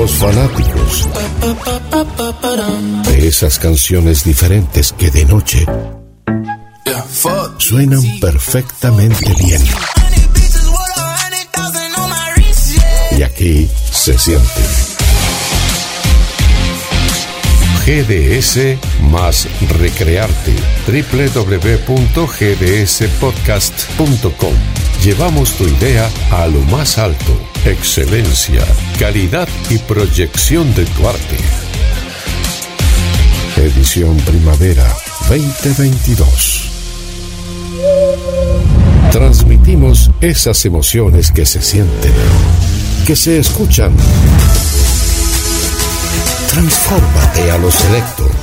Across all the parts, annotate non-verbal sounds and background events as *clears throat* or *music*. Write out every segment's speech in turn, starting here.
Somos fanáticos de esas canciones diferentes que de noche suenan perfectamente bien. Y aquí se siente. GDS más recrearte. www.gdspodcast.com. Llevamos tu idea a lo más alto. Excelencia, calidad y proyección de tu arte. Edición Primavera 2022. Transmitimos esas emociones que se sienten, que se escuchan. Transfórmate a lo selecto.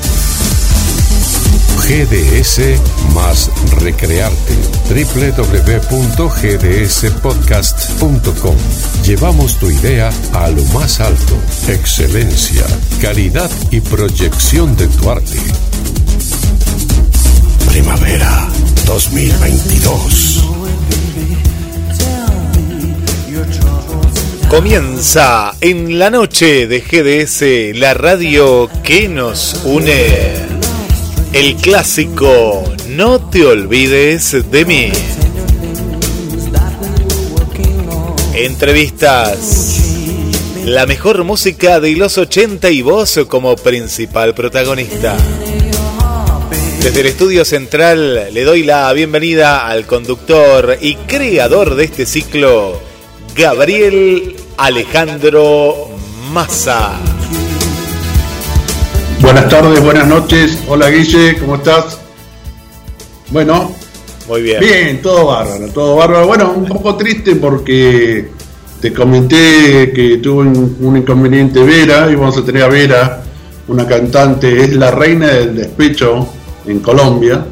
GDS más recrearte. www.gdspodcast.com. Llevamos tu idea a lo más alto. Excelencia, calidad y proyección de tu arte. Primavera 2022. Comienza en la noche de GDS, la radio que nos une. El clásico No te olvides de mí. Entrevistas. La mejor música de los 80 y vos como principal protagonista. Desde el estudio central le doy la bienvenida al conductor y creador de este ciclo, Gabriel Alejandro Massa. Buenas tardes, buenas noches. Hola Guille, ¿cómo estás? Bueno. Muy bien. Bien, todo bárbaro, todo bárbaro. Bueno, un poco triste porque te comenté que tuvo un, inconveniente Vera y vamos a tener a Vera, una cantante, es la reina del despecho en Colombia.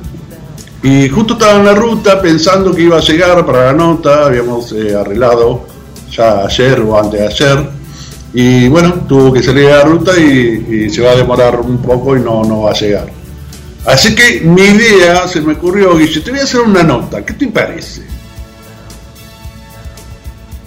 Y justo estaba en la ruta pensando que iba a llegar para la nota, habíamos eh, arreglado ya ayer o antes de ayer y bueno, tuvo que salir de la ruta y, se va a demorar un poco y no, no va a llegar. Así que mi idea se me ocurrió, Guille, te voy a hacer una nota, ¿qué te parece?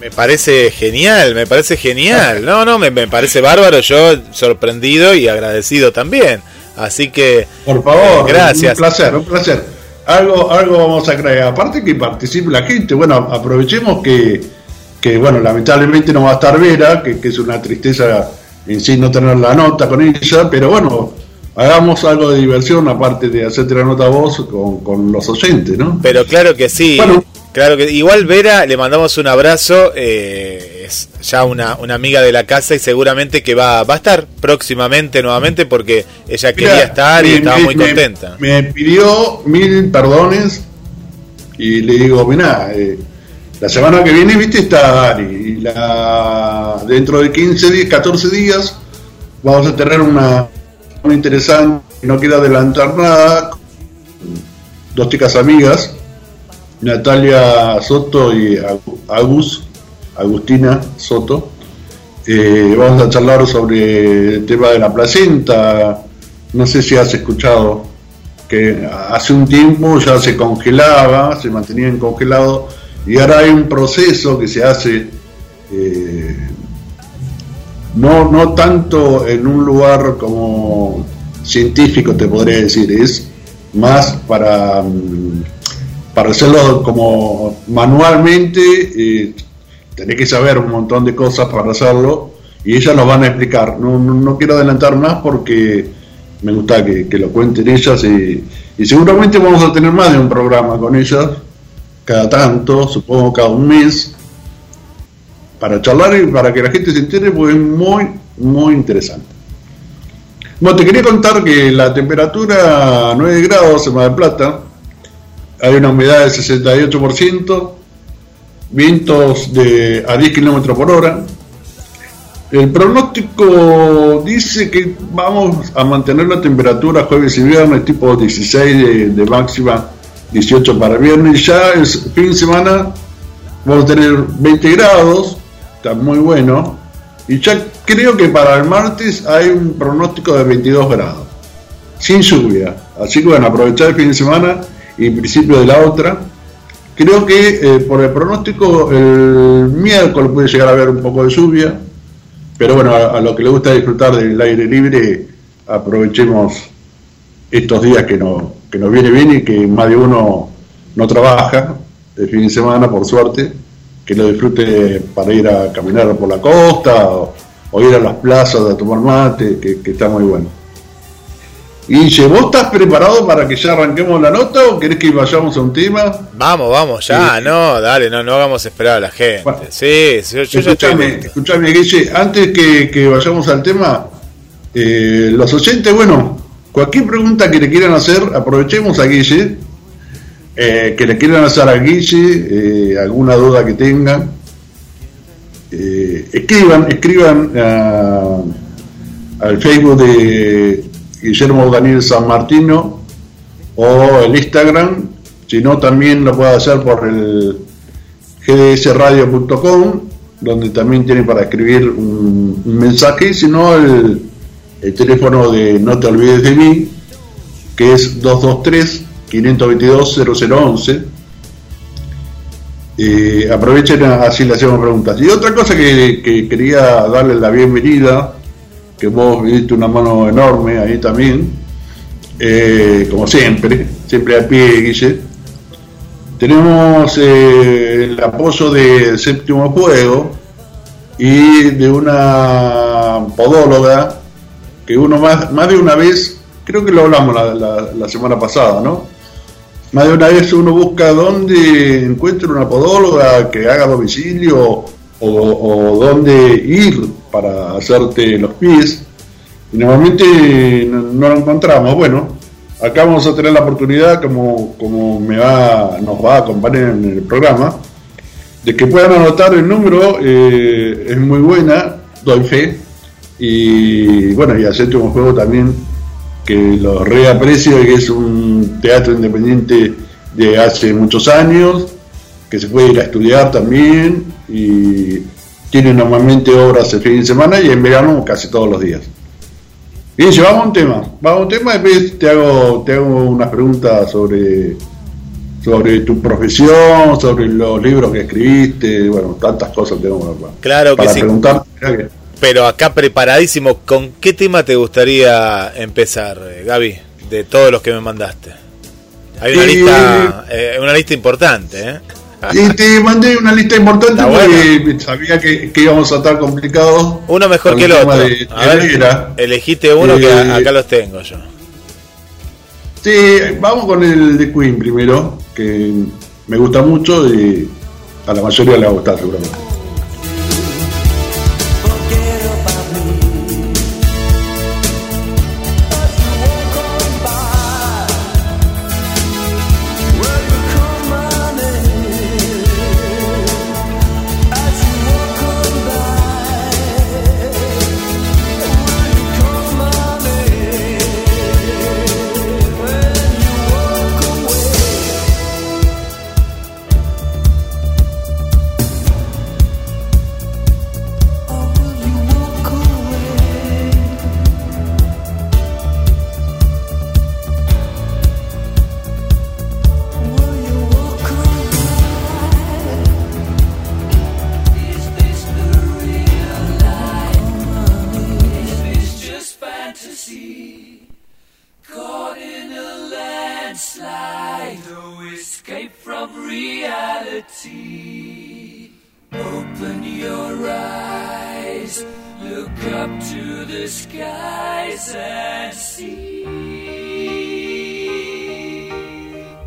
Me parece genial, me parece genial. No, no, me, parece bárbaro, yo sorprendido y agradecido también. Así que... Por favor, gracias. Un placer, un placer. Algo, algo vamos a creer. Aparte que participe la gente, bueno, aprovechemos que que bueno, lamentablemente no va a estar Vera, que, es una tristeza en sí no tener la nota con ella, pero bueno, hagamos algo de diversión aparte de hacerte la nota a vos con, los oyentes, ¿no? Pero claro que sí. Claro que igual Vera, le mandamos un abrazo, eh, es ya una, una, amiga de la casa y seguramente que va, va a estar próximamente nuevamente porque ella quería estar y estaba muy contenta. Me pidió mil perdones y le digo, mira, eh, la semana que viene, viste, está Ari. Y la, dentro de 15 días, 14 días, vamos a tener una muy interesante. No quiero adelantar nada. Dos chicas amigas, Natalia Soto y Agus, Agustina Soto. Eh, vamos a charlar sobre el tema de la placenta. No sé si has escuchado que hace un tiempo ya se congelaba, se mantenía en congelado y ahora hay un proceso que se hace eh, no, no tanto en un lugar como científico, te podría decir, es más para, mm, para hacerlo como manualmente, tenés que saber un montón de cosas para hacerlo y ellas nos van a explicar. No, no, quiero adelantar más porque me gusta que, lo cuenten ellas y, y seguramente vamos a tener más de un programa con ellas cada tanto, supongo cada un mes, para charlar y para que la gente se entere, pues es muy, muy interesante. Bueno, te quería contar que la temperatura 9 grados en Mar del Plata, hay una humedad del 68%, vientos de a 10 kilómetros por hora. El pronóstico dice que vamos a mantener la temperatura jueves y viernes tipo 16 de máxima 18 para viernes, ya es fin de semana, vamos a tener 20 grados, está muy bueno, y ya creo que para el martes hay un pronóstico de 22 grados, sin lluvia, así que bueno, aprovechar el fin de semana y principio de la otra. Creo que eh, por el pronóstico el miércoles puede llegar a haber un poco de lluvia, pero bueno, a, lo que le gusta disfrutar del aire libre, aprovechemos estos días que, no, que nos viene bien y que más de uno no trabaja el fin de semana, por suerte, que lo disfrute para ir a caminar por la costa o, ir a las plazas a tomar mate, que está muy bueno. Y ¿vos estás preparado para que ya arranquemos la nota o querés que vayamos a un tema? Vamos, vamos, ya, no, dale, no, no hagamos esperar a la gente. sí, yo, yo escuchame, escuchame, Guille, antes que, vayamos al tema, eh, los oyentes, bueno, cualquier pregunta que le quieran hacer, aprovechemos a Guille, eh, que le quieran hacer a Guille, eh, alguna duda que tengan, escriban, escriban al Facebook de Guillermo Daniel San Martino o el Instagram, si no también lo puede hacer por el gdsradio.com, donde también tiene para escribir un, mensaje, si no el, teléfono de No te olvides de mí, que es 223 522 0011. aprovechen así le hacemos preguntas. Y otra cosa que, que quería darle la bienvenida que vos viste una mano enorme ahí también, eh, como siempre, siempre a pie, Guille. Tenemos eh, el apoyo de Séptimo Fuego y de una podóloga que uno más, más de una vez, creo que lo hablamos la, semana pasada, ¿no? Más de una vez uno busca dónde encuentre una podóloga que haga domicilio o, o dónde ir para hacerte los pies y normalmente no, lo encontramos. Bueno, acá vamos a tener la oportunidad, como, como me va, nos va a acompañar en el programa, de que puedan anotar el número, eh, es muy buena, doy fe, y bueno, y acepto un juego también que lo reaprecio, que es un teatro independiente de hace muchos años, que se puede ir a estudiar también, y tiene normalmente obras el fin de semana y en verano casi todos los días. Bien, vamos a un tema. Vamos a un tema y después te hago, te hago unas preguntas sobre, sobre tu profesión, sobre los libros que escribiste, bueno, tantas cosas tenemos para, claro que sí. Pero acá preparadísimo, ¿con qué tema te gustaría empezar, eh, Gaby? De todos los que me mandaste. Hay una, lista, eh, una lista importante, ¿eh? Y te mandé una lista importante porque sabía que, íbamos a estar complicados. Uno mejor que el otro. a ver, elegiste uno que eh, acá los tengo yo. Sí, vamos con el de Queen primero, que me gusta mucho y a la mayoría le va a gustar seguramente. slide, no escape from reality. Open your eyes, look up to the skies and see.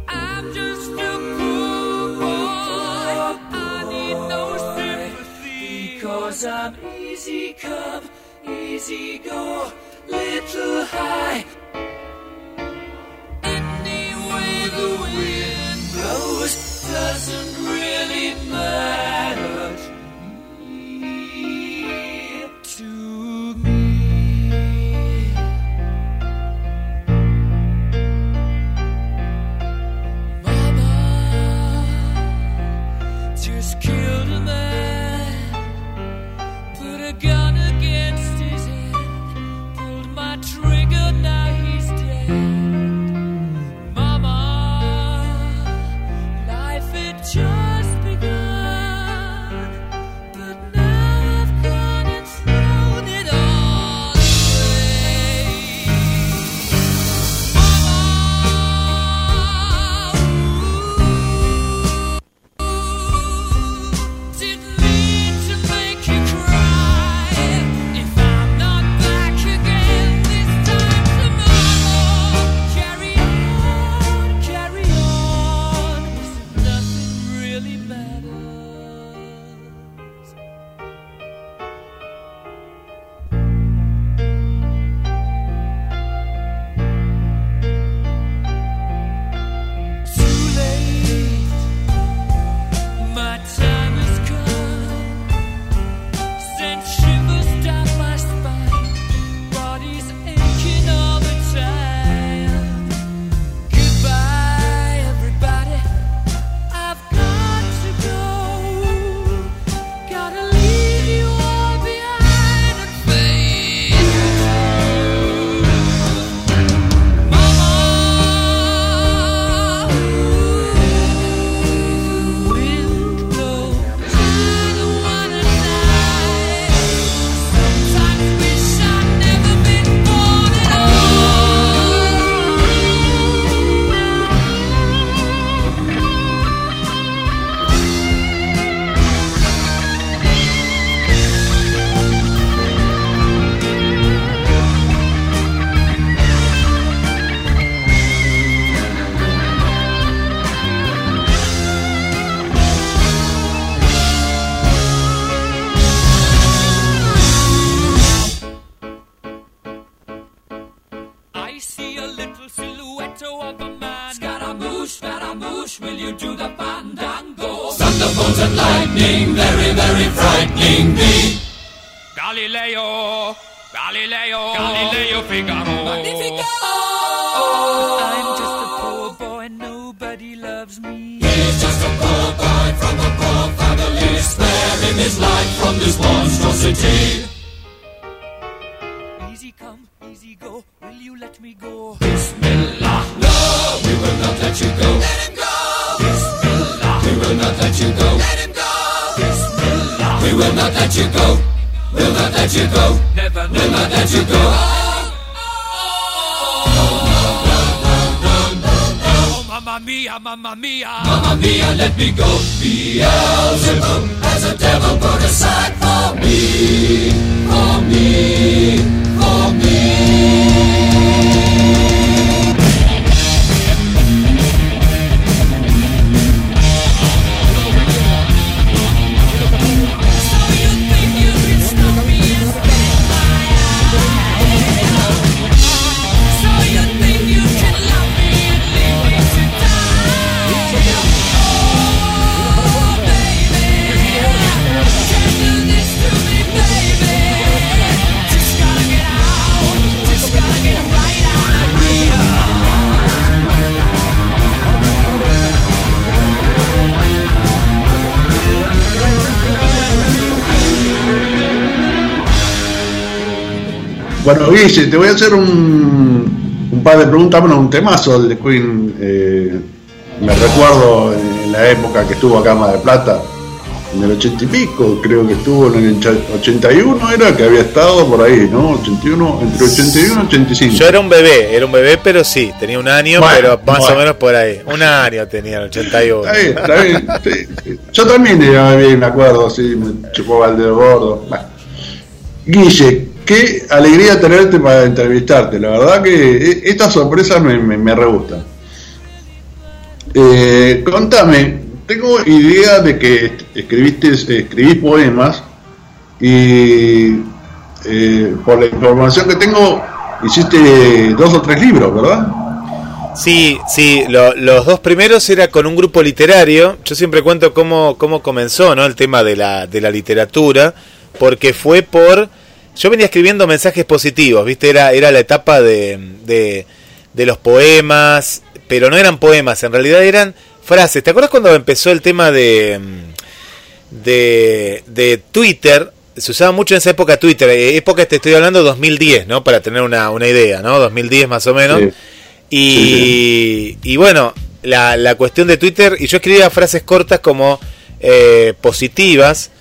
I'm just a cool boy, I need no sympathy. Because I'm easy come, easy go, little high. doesn't really Bueno, Guille, te voy a hacer un, un par de preguntas, bueno, un temazo del de Queen. eh, me recuerdo en la época que estuvo acá en Mar del Plata, en el ochenta y pico, creo que estuvo en el ocha- 81, era que había estado por ahí, ¿no? 81, entre 81 y 85. Yo era un bebé, era un bebé, pero sí, tenía un año, Bueno, pero más bueno. o menos por ahí. Un año tenía el 81. Está bien, está bien. sí, sí. Yo también era bien, me acuerdo, sí, me chupaba el dedo gordo. Bueno. Guille, qué alegría tenerte para entrevistarte. La verdad que e- estas sorpresas me, me, re gustan. Eh, contame, tengo idea de que escribiste, escribís poemas y eh, por la información que tengo hiciste dos o tres libros, ¿verdad? Sí, sí, lo- los dos primeros era con un grupo literario. Yo siempre cuento cómo, cómo comenzó ¿no? el tema de la, de la literatura, porque fue por... Yo venía escribiendo mensajes positivos, ¿viste? Era, era la etapa de, de, de los poemas, pero no eran poemas, en realidad eran frases. ¿Te acuerdas cuando empezó el tema de, de, de Twitter? Se usaba mucho en esa época Twitter, eh, época te estoy hablando 2010, ¿no? Para tener una, una idea, ¿no? 2010 más o menos. Sí. Y, y bueno, la, la cuestión de Twitter, y yo escribía frases cortas como eh, positivas,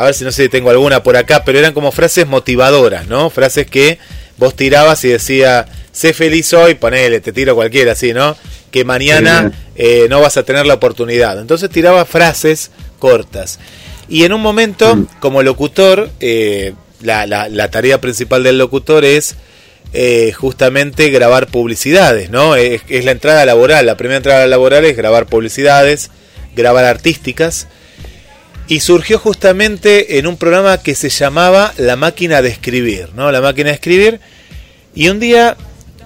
a ver si no sé si tengo alguna por acá, pero eran como frases motivadoras, ¿no? Frases que vos tirabas y decía, sé feliz hoy, ponele, te tiro cualquiera así, ¿no? Que mañana eh, no vas a tener la oportunidad. Entonces tiraba frases cortas. Y en un momento, como locutor, eh, la, la- la tarea principal del locutor es eh, justamente grabar publicidades, ¿no? Es, es la entrada laboral. La primera entrada laboral es grabar publicidades, grabar artísticas. Y surgió justamente en un programa que se llamaba La máquina de escribir, ¿no? La máquina de escribir. Y un día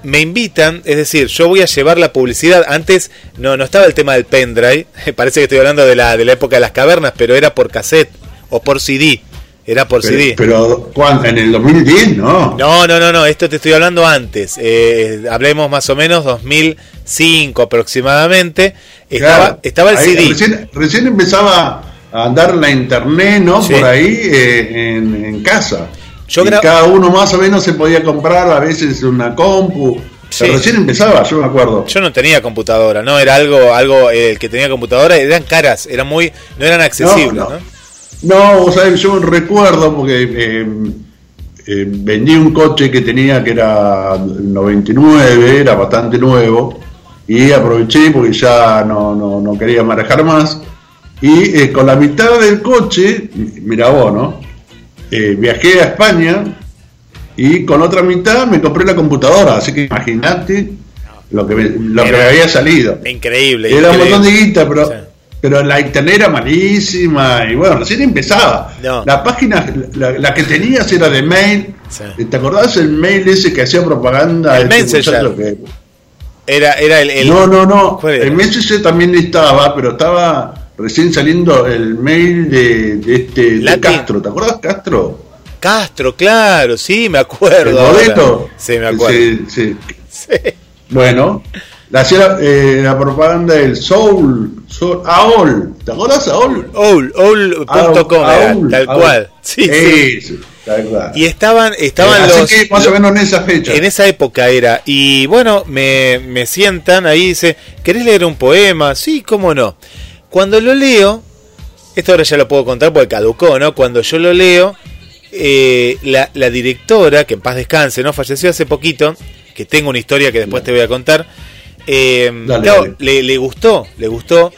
me invitan, es decir, yo voy a llevar la publicidad. Antes no, no estaba el tema del pendrive, *laughs* parece que estoy hablando de la, de la época de las cavernas, pero era por cassette o por CD. Era por Pero, CD. pero ¿cuándo? en el 2010, ¿no? No, no, no, no, esto te estoy hablando antes. Eh, hablemos más o menos 2005 aproximadamente. Estaba, Claro. estaba el Ahí CD. Recién, recién empezaba andar la internet, ¿no? Sí. Por ahí eh, en, en casa. Yo Y cada uno más o menos se podía comprar a veces una compu. Sí. Pero recién empezaba, yo me acuerdo. Yo no tenía computadora, ¿no? Era algo, algo, eh, el que tenía computadora eran caras, eran muy, no eran accesibles, No, ¿no? no. No, vos sabés, yo recuerdo porque eh, eh, vendí un coche que tenía que era 99, era bastante nuevo, y aproveché porque ya no, no, no quería manejar más. Y eh, con la mitad del coche, mira vos, ¿no? Eh, viajé a España y con otra mitad me compré la computadora, así que imagínate lo que me, lo que me había salido. Increíble. Era un montón de guita, pero, Sí. pero la internet era malísima. Y bueno, recién empezaba. No. La página, la, la que tenías era de mail. Sí. ¿Te acordás el mail ese que hacía propaganda? El Messenger. que- Era, era el, el- No, no, no. El Messenger también estaba, pero estaba recién saliendo el mail de, de este de. Castro. ¿Te acuerdas Castro? Castro, claro, sí, me El acuerdo. ahora. boleto. Sí, me acuerdo. Sí, sí. Sí. Bueno, la eh, la propaganda del Soul, Soul AOL. ¿Te acuerdas AOL? AOL, tal AOL. cual. Sí, sí. Cual. Y estaban, estaban Eh, así los. que más o menos en esa fecha. En esa época era. Y bueno, me, me sientan ahí dice, ¿querés leer un poema? Sí, cómo no. Cuando lo leo, esto ahora ya lo puedo contar porque caducó, ¿no? Cuando yo lo leo, eh, la, la directora, que en paz descanse, ¿no? Falleció hace poquito, que tengo una historia que después te voy a contar. eh, Dale, claro, dale. Le, le gustó, le gustó.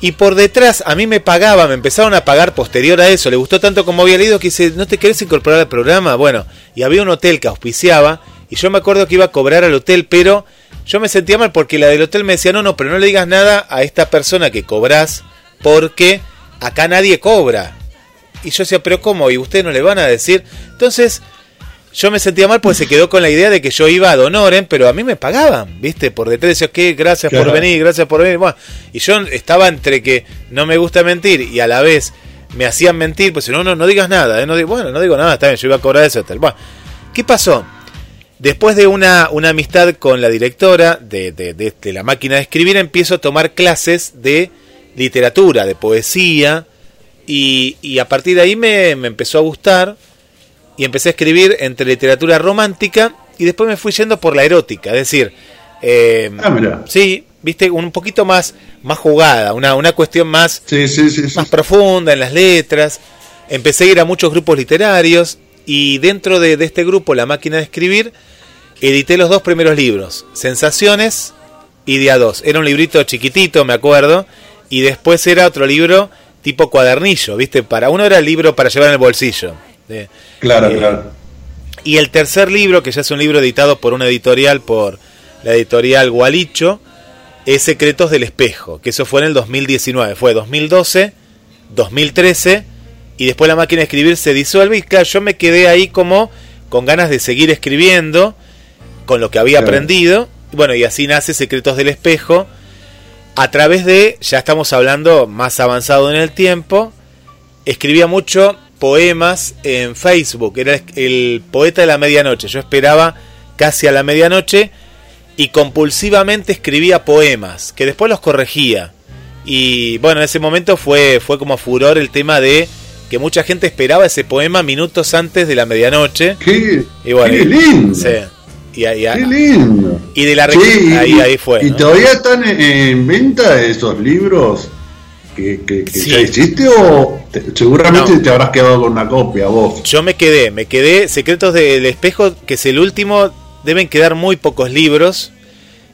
Y por detrás a mí me pagaba, me empezaron a pagar posterior a eso. Le gustó tanto como había leído que dice, ¿no te querés incorporar al programa? Bueno, y había un hotel que auspiciaba y yo me acuerdo que iba a cobrar al hotel, pero yo me sentía mal porque la del hotel me decía, no, no, pero no le digas nada a esta persona que cobrás porque acá nadie cobra. Y yo decía, pero ¿cómo? ¿Y ustedes no le van a decir? Entonces, yo me sentía mal porque se quedó con la idea de que yo iba a Donoren, pero a mí me pagaban, ¿viste? Por detrás decía, ¿qué? Gracias por venir, gracias por venir. Bueno, y yo estaba entre que no me gusta mentir y a la vez me hacían mentir, pues no, no, no digas nada, ¿eh? no, bueno, no digo nada, está bien, yo iba a cobrar ese hotel. Bueno, ¿qué pasó? Después de una, una amistad con la directora de, de- de- de la máquina de escribir, empiezo a tomar clases de literatura, de poesía, y, y a partir de ahí me, me empezó a gustar y empecé a escribir entre literatura romántica y después me fui yendo por la erótica, es decir, eh, Ah, sí, viste, un poquito más, más jugada, una, una cuestión más, Sí, sí, sí. sí. más profunda en las letras. Empecé a ir a muchos grupos literarios y dentro de, de este grupo, La Máquina de Escribir, edité los dos primeros libros, Sensaciones y Día 2. Era un librito chiquitito, me acuerdo, y después era otro libro tipo cuadernillo, ¿viste? Para uno era el libro para llevar en el bolsillo. De- Claro, eh, claro. y el tercer libro, que ya es un libro editado por una editorial, por la editorial Gualicho, es Secretos del Espejo, que eso fue en el 2019, fue 2012, 2013, y después la máquina de escribir se disuelve, y claro, yo me quedé ahí como con ganas de seguir escribiendo, con lo que había Claro. aprendido, bueno, y así nace Secretos del Espejo, a través de, ya estamos hablando más avanzado en el tiempo, escribía mucho poemas en Facebook, era el poeta de la medianoche, yo esperaba casi a la medianoche y compulsivamente escribía poemas, que después los corregía. Y bueno, en ese momento fue, fue como furor el tema de que mucha gente esperaba ese poema minutos antes de la medianoche. Qué, Y bueno, qué lindo. sí. Y, Qué lindo. y de la Sí, y- ahí, ahí fue. ¿Y ¿no? todavía están en- en venta esos libros que, que, que Sí. ya hiciste o te- seguramente No. te habrás quedado con una copia vos? Yo me quedé, me quedé. Secretos del Espejo, que es el último, deben quedar muy pocos libros.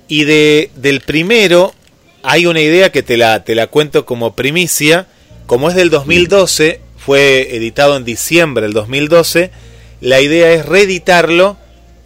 Y de, del primero hay una idea que te la, te la cuento como primicia. Como es del 2012, fue editado en diciembre del 2012, la idea es reeditarlo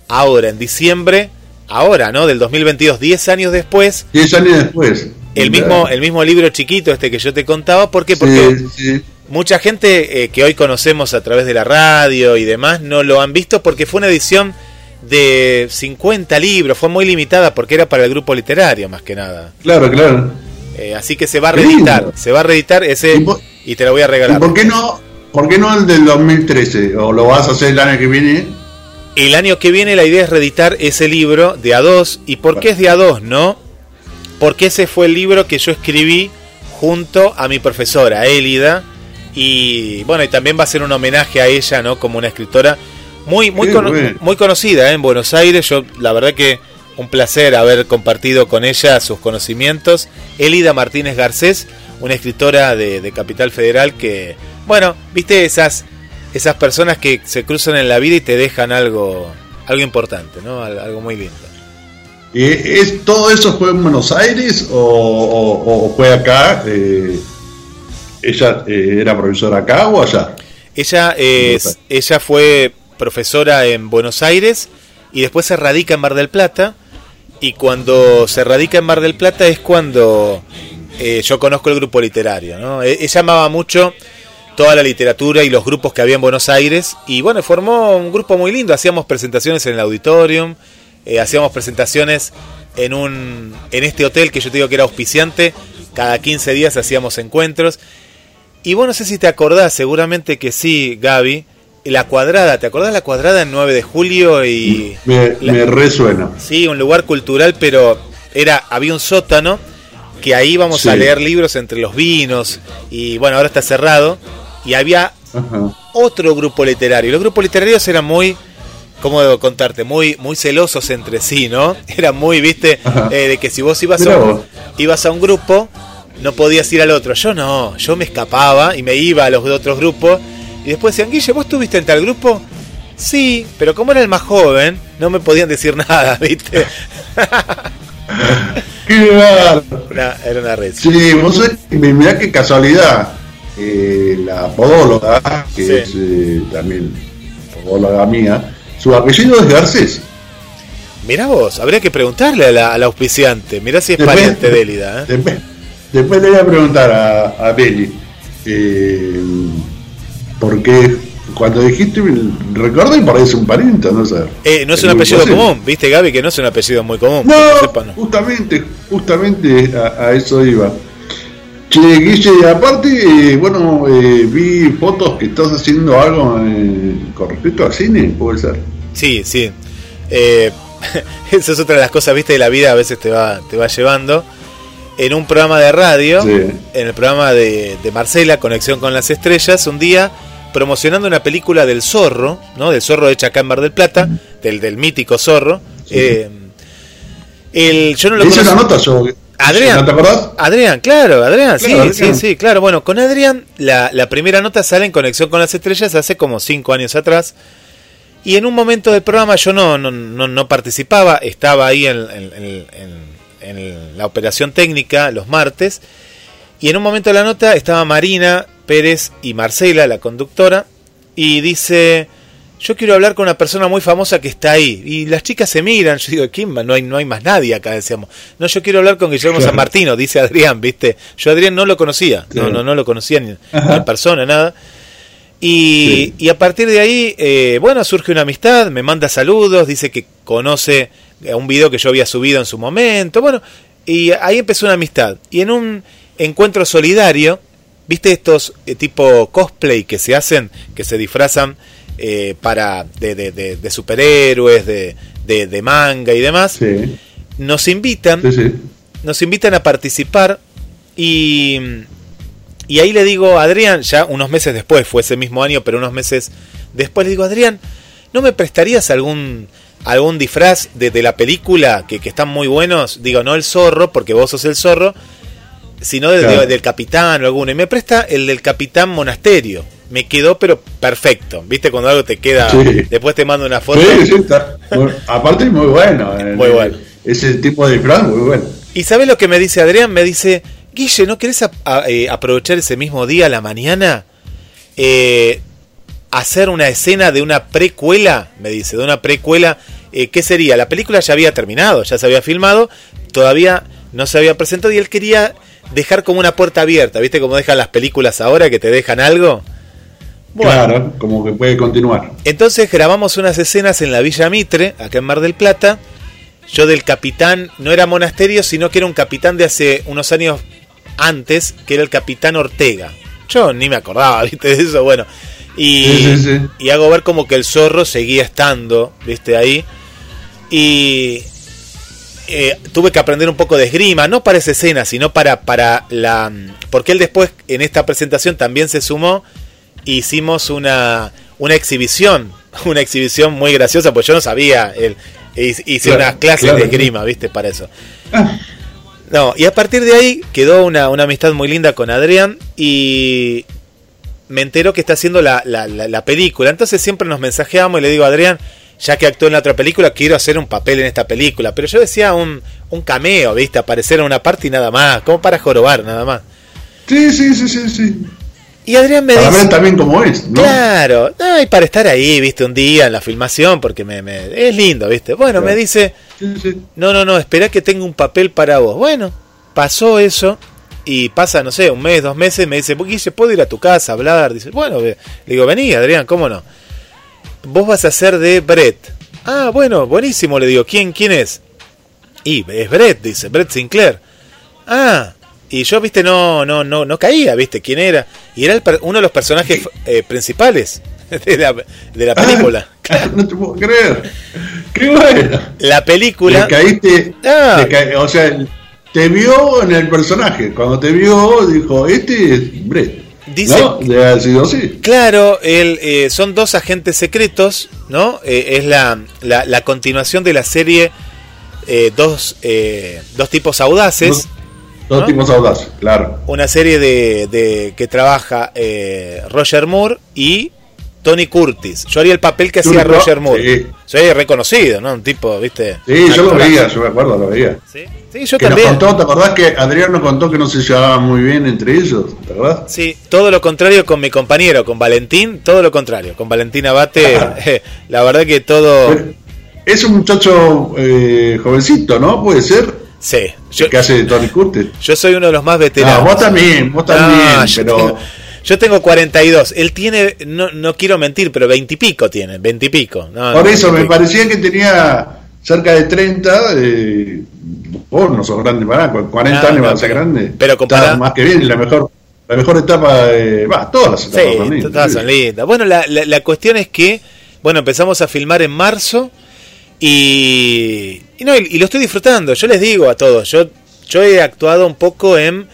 ahora, en diciembre, ahora, ¿no? Del 2022, 10 años después, Diez años después. el mismo, el mismo libro chiquito este que yo te contaba. ¿Por qué? Porque Sí, sí. Mucha gente eh, que hoy conocemos a través de la radio y demás no lo han visto porque fue una edición de 50 libros, fue muy limitada porque era para el grupo literario más que nada. Claro, claro. Eh, así que se va a reeditar, se va a reeditar ese ¿Y te lo voy a ¿Y regalar. por qué no? ¿Por qué no el del 2013? ¿O lo vas a hacer el año que viene? El año que viene la idea es reeditar ese libro de A2. ¿Y por qué es de A2, no? Porque ese fue el libro que yo escribí junto a mi profesora, Élida. Y bueno, y también va a ser un homenaje a ella, ¿no? Como una escritora muy, muy, cono- muy conocida ¿eh? en Buenos Aires. Yo, la verdad que un placer haber compartido con ella sus conocimientos. Élida Martínez Garcés, una escritora de, de Capital Federal que, bueno, viste esas, esas personas que se cruzan en la vida y te dejan algo, algo importante, ¿no? Al- Algo muy lindo. ¿Y es, ¿Todo eso fue en Buenos Aires o, o- o fue acá? Eh, ¿Ella eh, era profesora acá o allá? Ella, es, ella fue profesora en Buenos Aires y después se radica en Mar del Plata. Y cuando se radica en Mar del Plata es cuando eh, yo conozco el grupo literario. ¿no? E- Ella amaba mucho toda la literatura y los grupos que había en Buenos Aires. Y bueno, formó un grupo muy lindo. Hacíamos presentaciones en el auditorium. eh, hacíamos presentaciones en, un, en este hotel que yo te digo que era auspiciante. Cada 15 días hacíamos encuentros. Y vos no sé si te acordás, seguramente que sí, Gaby. La cuadrada, ¿te acordás la cuadrada en 9 de julio? y Me, me resuena. Sí, un lugar cultural, pero era había un sótano que ahí íbamos a leer libros entre los vinos. Y bueno, ahora está cerrado. Y había Ajá. otro grupo literario. Los grupos literarios eran muy, ¿cómo debo contarte? Muy, muy celosos entre sí, ¿no? *laughs* Era muy, viste, eh, de que si vos ibas Mirá a, un, vos. ibas a un grupo, no podías ir al otro. Yo no, yo me escapaba y me iba a los otros grupos. Y después decían, Guille, ¿vos estuviste en tal grupo? Sí, pero como era el más joven, no me podían decir *laughs* nada, ¿viste? *laughs* ¡Qué! Una- era una red. Sí, vos sabés, mirá qué casualidad. Eh, la podóloga, que Sí. es eh, también podóloga mía, su apellido es Garcés. Mirá vos, habría que preguntarle a la, auspiciante. Mirá si es Después- pariente de Élida. ¿eh? Después, después le voy a preguntar a, a Beli. Eh, porque cuando dijiste, recuerdo y parece un pariente, no sé. Eh, no es un apellido común, viste Gaby, que no es un apellido muy común. No, ¿no? justamente, justamente a, a eso iba. Che, Guille, aparte, eh, bueno, eh, vi fotos que estás haciendo algo eh, con respecto al cine, puede ser. Sí, sí. Eh, *laughs* esa es otra de las cosas, viste, de la vida a veces te va, te va llevando. En un programa de radio, Sí. en el programa de, de Marcela, Conexión con las Estrellas, un día promocionando una película del zorro, ¿no? Del zorro hecha acá en Mar del Plata, del, del mítico zorro. Eh, el, yo no lo hice una nota yo. Adrián. ¿No te acordás? Adrián, claro, Adrián, sí, Claro, sí, Adrián. sí, claro. Bueno, con Adrián, la, la primera nota sale en Conexión con las Estrellas hace como cinco años atrás. Y en un momento del programa yo no, no, no, no participaba, estaba ahí en, en- en- en- en la operación técnica los martes. Y en un momento de la nota estaba Marina Pérez y Marcela, la conductora, y dice, yo quiero hablar con una persona muy famosa que está ahí. Y las chicas se miran, yo digo, ¿quién más? No hay, no hay más nadie acá, decíamos. No, yo quiero hablar con Guillermo Claro. San Martino, dice Adrián, ¿viste? Yo a Adrián no lo conocía, no, Claro. no, no lo conocía ni, Ajá. en persona, nada. Y, Sí. y a partir de ahí, eh, bueno, surge una amistad, me manda saludos, dice que conoce eh, un video que yo había subido en su momento, bueno, y ahí empezó una amistad. Y en un encuentro solidario, ¿viste estos eh, tipo cosplay que se hacen, que se disfrazan eh, para de, de- de- de superhéroes, de, de- de manga y demás? Sí, Nos invitan sí, sí. nos invitan a participar y, y ahí le digo a Adrián, ya unos meses después, fue ese mismo año, pero unos meses después le digo, Adrián, ¿no me prestarías algún algún disfraz de, de la película que, que están muy buenos? Digo, no el zorro, porque vos sos el zorro, sino del, Claro. del capitán o alguno. Y me presta el del capitán monasterio. Me quedó, pero perfecto. ¿Viste cuando algo te queda? Sí. Después te mando una foto. Sí, sí, está. Bueno, aparte, muy bueno. eh, Muy bueno. Ese tipo de disfraz, muy bueno. ¿Y sabes lo que me dice Adrián? Me dice, Guille, ¿no querés a- a- eh, aprovechar ese mismo día a la mañana? Eh, hacer una escena de una precuela, me dice, de una precuela. Eh, ¿Qué sería? La película ya había terminado, ya se había filmado, todavía no se había presentado y él quería dejar como una puerta abierta, ¿viste? Como dejan las películas ahora que te dejan algo. Bueno, Claro, como que puede continuar. entonces grabamos unas escenas en la Villa Mitre, acá en Mar del Plata. Yo del capitán, no era monasterio, sino que era un capitán de hace unos años antes, que era el capitán Ortega. Yo ni me acordaba, *laughs* viste, de eso, bueno. Y, Sí, sí, sí. y hago ver como que el zorro seguía estando, viste, ahí. Y eh, tuve que aprender un poco de esgrima, no para esa escena, sino para, para la... Porque él después en esta presentación también se sumó, hicimos una, una exhibición, *laughs* una exhibición muy graciosa, pues yo no sabía, el, hice Claro, unas clases claro. de esgrima, viste, para eso. Ah, No, y a partir de ahí quedó una, una amistad muy linda con Adrián y me enteró que está haciendo la, la, la- la película. Entonces siempre nos mensajeamos y le digo a Adrián, ya que actuó en la otra película, quiero hacer un papel en esta película. Pero yo decía un, un cameo, ¿viste? Aparecer en una parte y nada más, como para jorobar, nada más. sí, sí, sí, sí, sí. Y Adrián me Para dice... ver también cómo es, ¿no? Claro, no, y para estar ahí, viste, un día en la filmación, porque me, me- es lindo, viste. Bueno, Claro. me dice, Sí, sí. no, no, no, espera que tenga un papel para vos. Bueno, pasó eso y pasa, no sé, un mes, dos meses, me dice, Guille, ¿puedo ir a tu casa a hablar? Dice, bueno, le digo, vení, Adrián, ¿cómo no? Vos vas a ser de Brett. Ah, bueno, buenísimo, le digo, ¿quién, quién es? Y es Brett, dice, Brett Sinclair. Ah, y yo, viste, no, no, no, no caía, viste, quién era. Y era uno de los personajes eh, principales *laughs* de la, de la película. no te puedo creer. Qué bueno. La película. Le caíste. Ah. o sea, te vio en el personaje. Cuando te vio, dijo: Este es Brett. Dice, ¿No? ha sido así. Claro, eh, son dos agentes secretos, ¿no? Eh, es la, la, la, continuación de la serie eh, dos, dos tipos audaces. Dos, tipos audaces, claro. Una serie de, de que trabaja Roger Moore y Tony Curtis. Yo haría el papel que hacía Roger Moore. Soy reconocido, ¿no? Un tipo, ¿viste? Sí, yo lo veía, yo me acuerdo, lo veía. Sí, sí yo que también. Nos contó, ¿Te acordás que Adrián nos contó que no se llevaban muy bien entre ellos? ¿Te acordás? Sí, todo lo contrario con mi compañero, con Valentín, todo lo contrario. Con Valentín Abate, *laughs* la verdad que todo. es un muchacho eh, jovencito, ¿no? Puede ser. Sí. Yo, que hace Tony Curtis. Yo soy uno de los más veteranos. No, vos también, vos también, pero. Yo tengo 42. Él tiene, no, no quiero mentir, pero 20 y pico tiene, 20 y pico. Por eso me parecía que tenía cerca de 30. Eh, vos no sos grande para 40 años vas a ser grande. Pero comparado. Más que bien, la mejor. La mejor etapa, va, todas las etapas son lindas. Todas son lindas. Bueno, la, la, cuestión es que, bueno, empezamos a filmar en marzo y, y, no, y, lo estoy disfrutando. Yo les digo a todos, yo, yo he actuado un poco en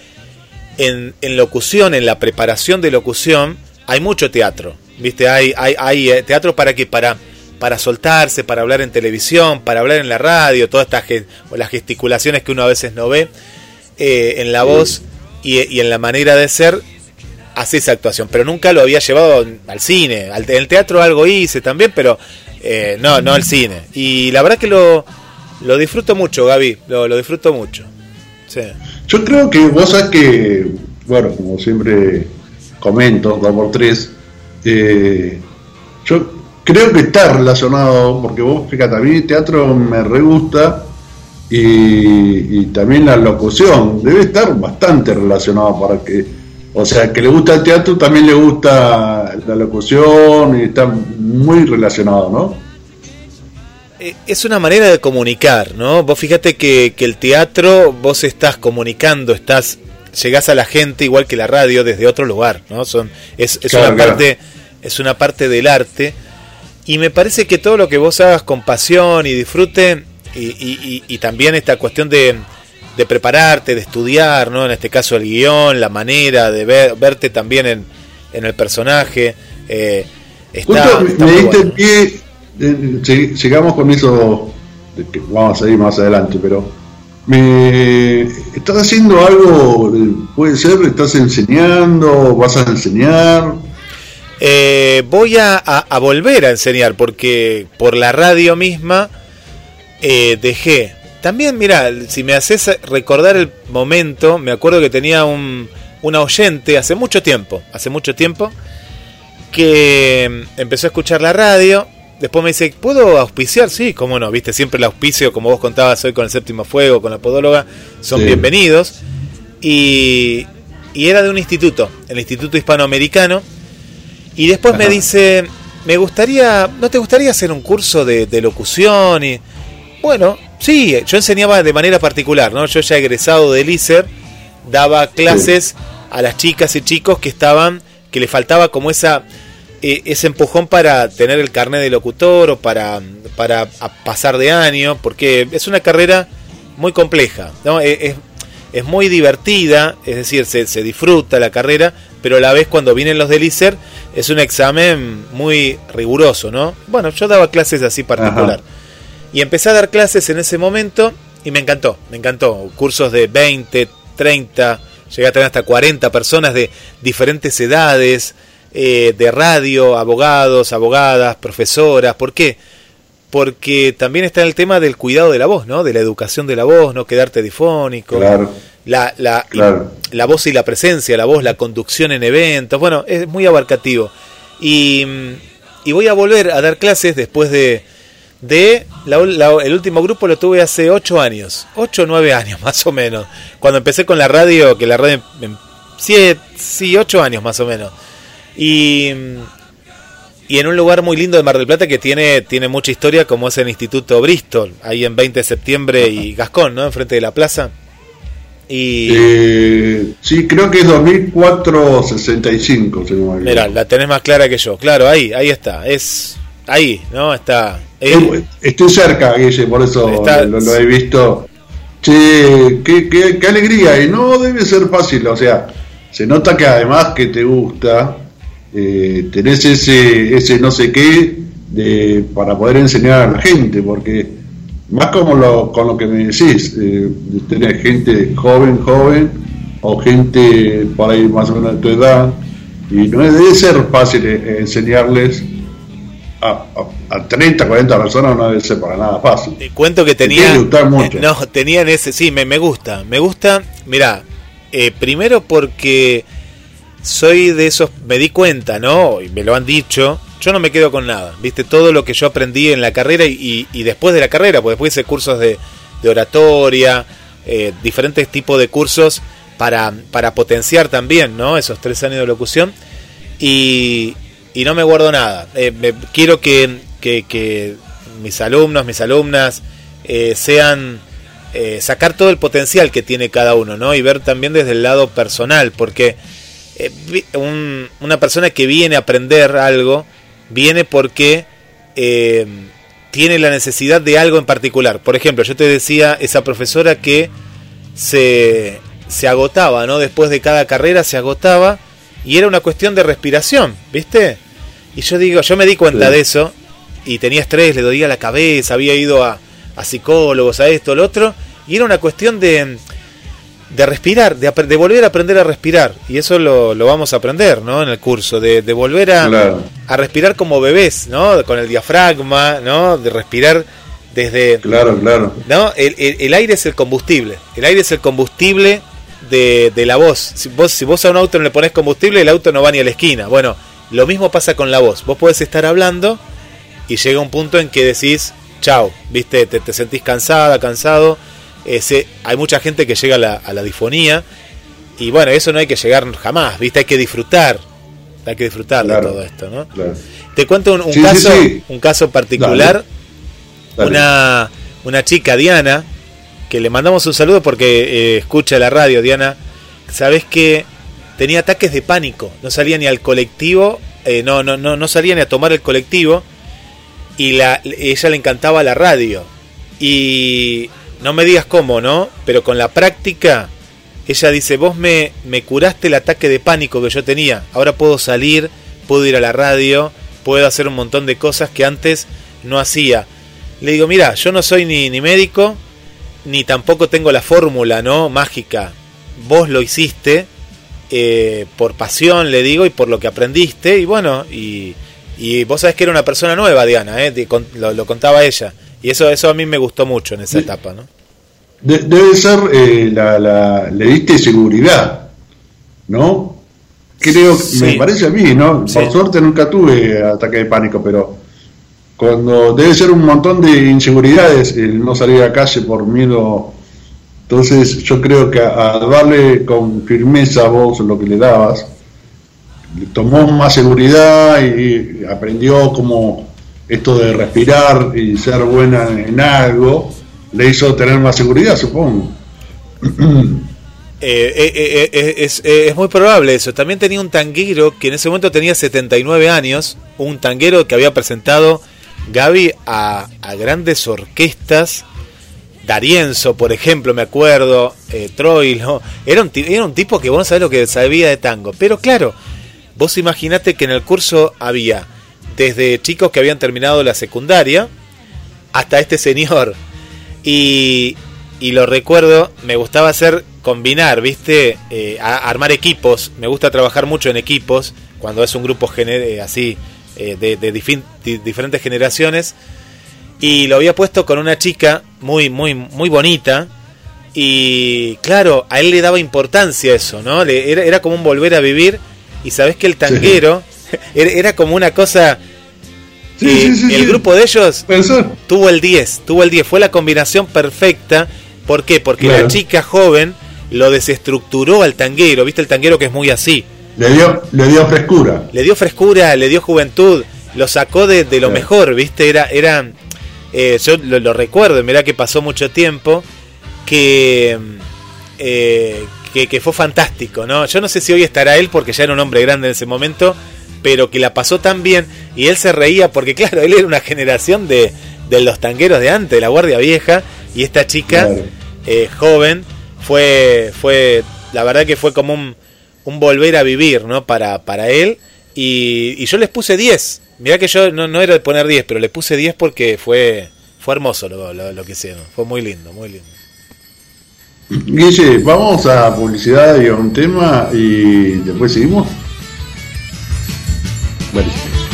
en, locución, en la preparación de locución, hay mucho teatro. ¿Viste? Hay, hay, hay eh, teatro para que para para soltarse, para hablar en televisión, para hablar en la radio, todas estas las gesticulaciones que uno a veces no ve eh, en la voz y, en la manera de ser, hace esa actuación. Pero nunca lo había llevado al cine. Al, en el teatro algo hice también, pero eh, no, no al cine. Y la verdad que lo, lo disfruto mucho, Gaby, lo, lo disfruto mucho. Sí. Yo creo que vos sabés que, bueno, como siempre comento, dos por tres, eh, yo creo que está relacionado, porque vos, fíjate, a mí el teatro me re gusta y, también la locución debe estar bastante relacionado para que, o sea, que le gusta el teatro también le gusta la locución y está muy relacionado, ¿no? Eh, es una manera de comunicar, ¿no? Vos fíjate que, que el teatro, vos estás comunicando, estás llegás a la gente igual que la radio desde otro lugar, ¿no? Son, es, es una parte, es una parte del arte. Y me parece que todo lo que vos hagas con pasión y disfrute, y, y, y también esta cuestión de, de, prepararte, de estudiar, ¿no? En este caso el guion, la manera de ver, verte también en, en el personaje. Eh, está, me diste pie eh, sigamos con eso, que vamos a ir más adelante, pero me estás haciendo algo, puede ser, estás enseñando, vas a enseñar. Eh, voy a, volver a enseñar porque por la radio misma eh, dejé. También, mira, si me haces recordar el momento, me acuerdo que tenía un, un oyente hace mucho tiempo, hace mucho tiempo, que empezó a escuchar la radio Después me dice, ¿puedo auspiciar? Sí, cómo no, viste, siempre el auspicio, como vos contabas hoy con el séptimo fuego, con la podóloga, son bienvenidos. Y, y, era de un instituto, el Instituto Hispanoamericano. Y después me dice, me gustaría, ¿no te gustaría hacer un curso de, locución? Y bueno, sí, yo enseñaba de manera particular, ¿no? Yo ya egresado del ISER, daba clases a las chicas y chicos que estaban, que le faltaba como esa ese empujón para tener el carnet de locutor o para, para pasar de año, porque es una carrera muy compleja, ¿no? es, es, muy divertida, es decir, se, se, disfruta la carrera, pero a la vez cuando vienen los del ISER es un examen muy riguroso, ¿no? Bueno, yo daba clases así particular. Y empecé a dar clases en ese momento y me encantó, me encantó. Cursos de 20, 30, llegué a tener hasta 40 personas de diferentes edades, eh, de radio, abogados, abogadas, profesoras. ¿Por qué? Porque también está el tema del cuidado de la voz, ¿no? De la educación de la voz, no quedarte difónico. La, la, la voz y la presencia, la voz, la conducción en eventos. Bueno, es muy abarcativo. Y, y voy a volver a dar clases después de, de el último grupo lo tuve hace ocho años, ocho o nueve años *laughs* más o menos, cuando empecé con la radio, que la radio, siete, sí, ocho años más o menos. Y, y en un lugar muy lindo de Mar del Plata que tiene, tiene mucha historia, como es el Instituto Bristol, ahí en 20 de septiembre y Gascón, ¿no? Enfrente de la plaza. Y... Eh, sí, creo que es 2465, Mira, la tenés más clara que yo. Claro, ahí, ahí está. Es ahí, ¿no? Está. Estoy cerca, Guille, por eso lo, he visto. Che, qué, qué, qué alegría. Y no debe ser fácil, o sea, se nota que además que te gusta eh, tenés ese, ese no sé qué de, para poder enseñar a la gente, porque más como lo, con lo que me decís, eh, tener gente joven, joven, o gente por ahí más o menos de tu edad, y no debe ser fácil eh, enseñarles a, a, 30, 40 personas, no debe ser para nada fácil. Te cuento que tenía, mucho. *laughs* no, tenían ese, sí, me, me gusta, me gusta, mira, eh, primero porque soy de esos, me di cuenta, ¿no? Y me lo han dicho, yo no me quedo con nada, ¿viste? Todo lo que yo aprendí en la carrera y, después de la carrera, pues después hice cursos de, oratoria, eh, diferentes tipos de cursos para, para potenciar también, ¿no? Esos tres años de locución y, y no me guardo nada. Eh, quiero que, que, mis alumnos, mis alumnas eh, sean... sacar todo el potencial que tiene cada uno, ¿no? Y ver también desde el lado personal, porque un, una persona que viene a aprender algo, viene porque eh, tiene la necesidad de algo en particular. Por ejemplo, yo te decía, esa profesora que se, se agotaba, ¿no? Después de cada carrera se agotaba y era una cuestión de respiración, ¿viste? Y yo digo, yo me di cuenta de eso y tenía estrés, le dolía la cabeza, había ido a, a psicólogos, a esto, lo otro, y era una cuestión de de respirar, de, de, volver a aprender a respirar. Y eso lo, lo vamos a aprender, ¿no? En el curso, de, de volver a, a, respirar como bebés, ¿no? Con el diafragma, ¿no? De respirar desde... Claro, claro. ¿No? El, el, aire es el combustible. El aire es el combustible de, de, la voz. Si vos, si vos a un auto no le pones combustible, el auto no va ni a la esquina. Bueno, lo mismo pasa con la voz. Vos podés estar hablando y llega un punto en que decís, chao, ¿viste? Te, te sentís cansada, cansado ese, hay mucha gente que llega a la, a la difonía y bueno, eso no hay que llegar jamás, ¿viste? Hay que disfrutar, hay que disfrutar de todo esto, ¿no? Te cuento un, caso, un caso particular, Una, una chica, Diana, que le mandamos un saludo porque eh, escucha la radio, Diana, sabes que tenía ataques de pánico, no salía ni al colectivo, eh, no, no, no, no salía ni a tomar el colectivo y la, ella le encantaba la radio. Y no me digas cómo, ¿no? Pero con la práctica, ella dice, vos me, me curaste el ataque de pánico que yo tenía. Ahora puedo salir, puedo ir a la radio, puedo hacer un montón de cosas que antes no hacía. Le digo, mira, yo no soy ni, ni médico, ni tampoco tengo la fórmula, ¿no? Mágica. Vos lo hiciste eh, por pasión, le digo, y por lo que aprendiste. Y bueno, y, y vos sabés que era una persona nueva, Diana, ¿eh? lo, lo contaba ella. Y eso, eso a mí me gustó mucho en esa etapa, ¿no? debe ser, eh, la, la, le diste seguridad, ¿no? Creo, me parece a mí, ¿no? Por suerte nunca tuve ataque de pánico, pero cuando debe ser un montón de inseguridades el no salir a calle por miedo. Entonces yo creo que a, darle con firmeza a vos lo que le dabas, le tomó más seguridad y aprendió como esto de respirar y ser buena en algo, le hizo tener más seguridad, supongo. Eh, eh, eh, es, muy probable eso. También tenía un tanguero que en ese momento tenía 79 años, un tanguero que había presentado Gaby a, a grandes orquestas. Darienzo, por ejemplo, me acuerdo, Troilo. Era un, era un tipo que vos no sabés lo que sabía de tango. Pero claro, vos imaginate que en el curso había desde chicos que habían terminado la secundaria hasta este señor. Y, y lo recuerdo, me gustaba hacer combinar, ¿viste? Eh, armar equipos. Me gusta trabajar mucho en equipos cuando es un grupo eh, así eh, de, de diferentes generaciones. Y lo había puesto con una chica muy, muy, muy bonita. Y claro, a él le daba importancia eso, ¿no? Le, era, era como un volver a vivir. Y sabes que el tanguero *laughs* era como una cosa el grupo de ellos tuvo el 10, tuvo el 10, fue la combinación perfecta. ¿Por qué? Porque la chica joven lo desestructuró al tanguero, ¿viste el tanguero que es muy así? Le dio, le dio frescura. Le dio frescura, le dio juventud. lo sacó de, lo mejor, ¿viste? Era, era eh, yo lo, recuerdo, mirá que pasó mucho tiempo, que, eh, que, que, fue fantástico, ¿no? Yo no sé si hoy estará él porque ya era un hombre grande en ese momento, pero que la pasó tan bien y él se reía porque, claro, él era una generación de, de los tangueros de antes, de la Guardia Vieja, y esta chica eh, joven fue, fue, la verdad que fue como un, un volver a vivir, ¿no? Para, para él. Y, y yo les puse 10. Mirá que yo no, no era de poner 10, pero le puse 10 porque fue, fue hermoso lo, lo, que hicieron. Fue muy lindo, muy lindo. Guille, vamos a publicidad y a un tema y después seguimos. Medicine.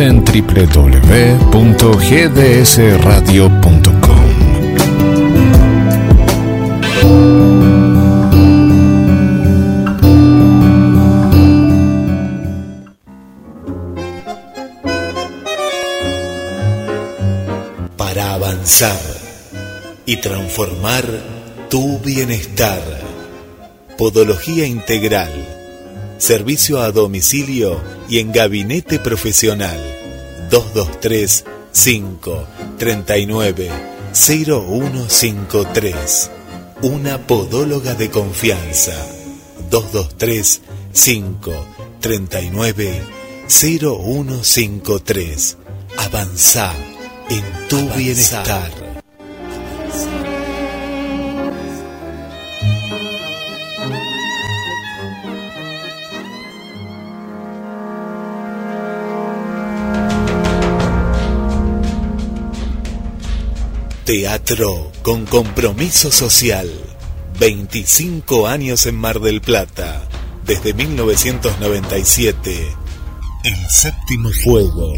Www.gdsradio.com. Para avanzar y transformar tu bienestar. Podología integral. Servicio a domicilio y en gabinete profesional. 223 5 39 0153. Una podóloga de confianza. 223 5 39 0153. Avanza en tu bienestar. Teatro con compromiso social. 25 años en Mar del Plata. Desde 1997. El séptimo fuego.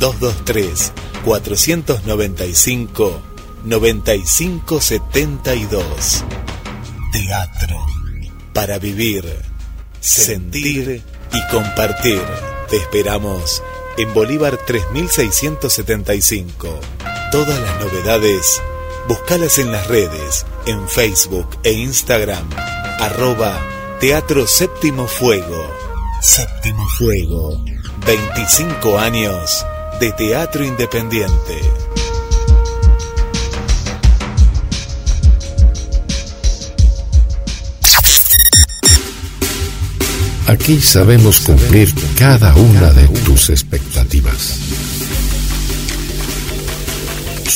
223 495 9572. Teatro. Para vivir, sentir y compartir. Te esperamos en Bolívar 3675. Todas las novedades, búscalas en las redes, en Facebook e Instagram, arroba Teatro Séptimo Fuego. Séptimo Fuego, 25 años de teatro independiente. Aquí sabemos cumplir cada una de tus expectativas.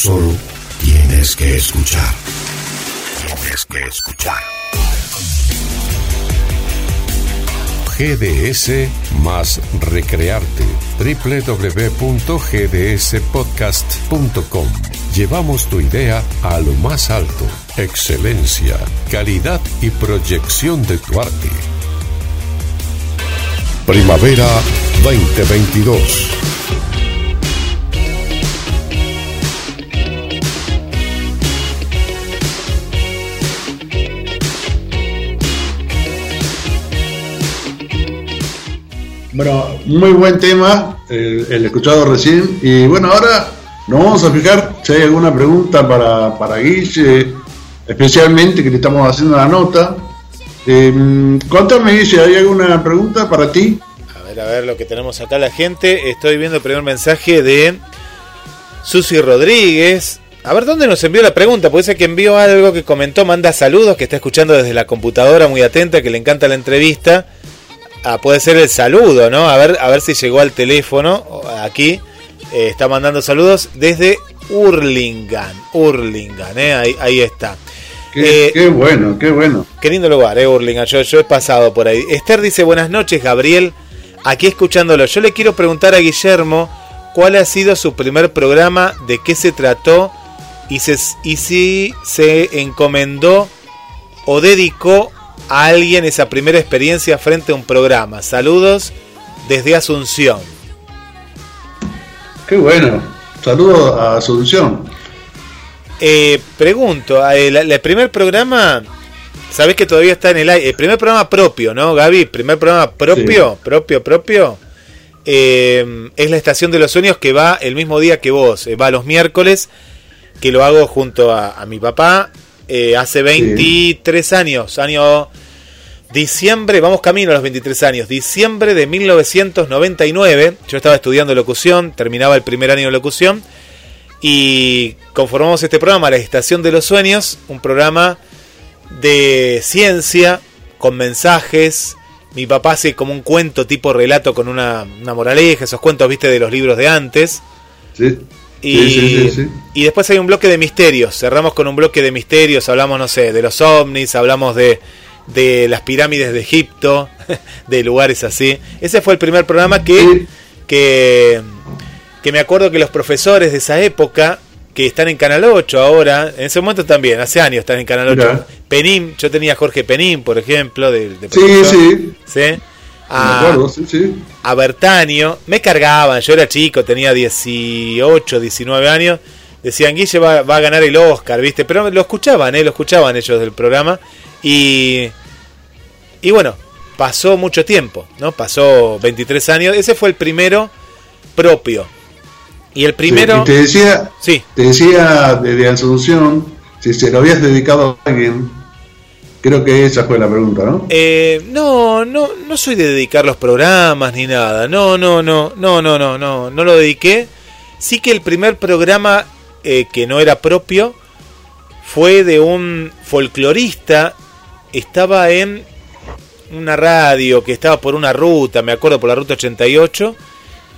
Solo tienes que escuchar. Tienes que escuchar. GDS más recrearte. www.gdspodcast.com. Llevamos tu idea a lo más alto. Excelencia, calidad y proyección de tu arte. Primavera 2022. Bueno, muy buen tema, el, el escuchado recién. Y bueno, ahora nos vamos a fijar si hay alguna pregunta para, para Guille, especialmente que le estamos haciendo la nota. Eh, contame, Guille, ¿hay alguna pregunta para ti? A ver, a ver lo que tenemos acá la gente. Estoy viendo el primer mensaje de Susi Rodríguez. A ver, ¿dónde nos envió la pregunta? Puede ser que envió algo que comentó, manda saludos, que está escuchando desde la computadora, muy atenta, que le encanta la entrevista. Ah, puede ser el saludo, ¿no? A ver, a ver si llegó al teléfono. Aquí eh, está mandando saludos desde Hurlingham. Hurlingham, ¿eh? ahí, ahí está. Qué, Eh, qué bueno, qué bueno. Qué lindo lugar, eh, Hurlingham. Yo, yo he pasado por ahí. Esther dice, buenas noches, Gabriel. Aquí escuchándolo. Yo le quiero preguntar a Guillermo cuál ha sido su primer programa, de qué se trató y, se, y si se encomendó o dedicó a alguien esa primera experiencia frente a un programa. Saludos desde Asunción. Qué bueno. Saludos a Asunción. Eh, pregunto, eh, el primer programa, sabés que todavía está en el aire, el primer programa propio, ¿no, Gaby? Primer programa propio, propio, propio. eh, es la Estación de los Sueños que va el mismo día que vos, eh, va los miércoles, que lo hago junto a, a mi papá, eh, hace 23 años, año diciembre, vamos camino a los 23 años, diciembre de 1999, yo estaba estudiando locución, terminaba el primer año de locución, y conformamos este programa, La Estación de los Sueños, un programa de ciencia, con mensajes. Mi papá hace como un cuento tipo relato con una, una moraleja, esos cuentos, viste, de los libros de antes. Sí. Y, Sí, sí, y después hay un bloque de misterios. Cerramos con un bloque de misterios. Hablamos, no sé, de los ovnis, hablamos de, de las pirámides de Egipto, *laughs* de lugares así. Ese fue el primer programa que, que, que me acuerdo que los profesores de esa época, que están en Canal 8 ahora, en ese momento también, hace años están en Canal 8. Mirá. Penín, yo tenía a Jorge Penín, por ejemplo, de, de Sí, profesor, sí. ¿sí? Me A, acuerdo, sí, sí. a Bertanio, me cargaban, yo era chico, tenía 18, 19 años, decían, Guille va, va a ganar el Oscar, ¿viste? Pero lo escuchaban, ¿eh? Lo escuchaban ellos del programa. Y, y bueno, pasó mucho tiempo, ¿no? Pasó 23 años, ese fue el primero propio. Y el primero... Sí, y te decía, Sí, te decía desde Asunción, si se lo habías dedicado a alguien, creo que esa fue la pregunta, ¿no? Eh, no, no, no soy de dedicar los programas ni nada. No, no, no, no, no, no, no, no lo dediqué. Sí que el primer programa eh, que no era propio fue de un folclorista. Estaba en una radio que estaba por una ruta, me acuerdo por la ruta 88.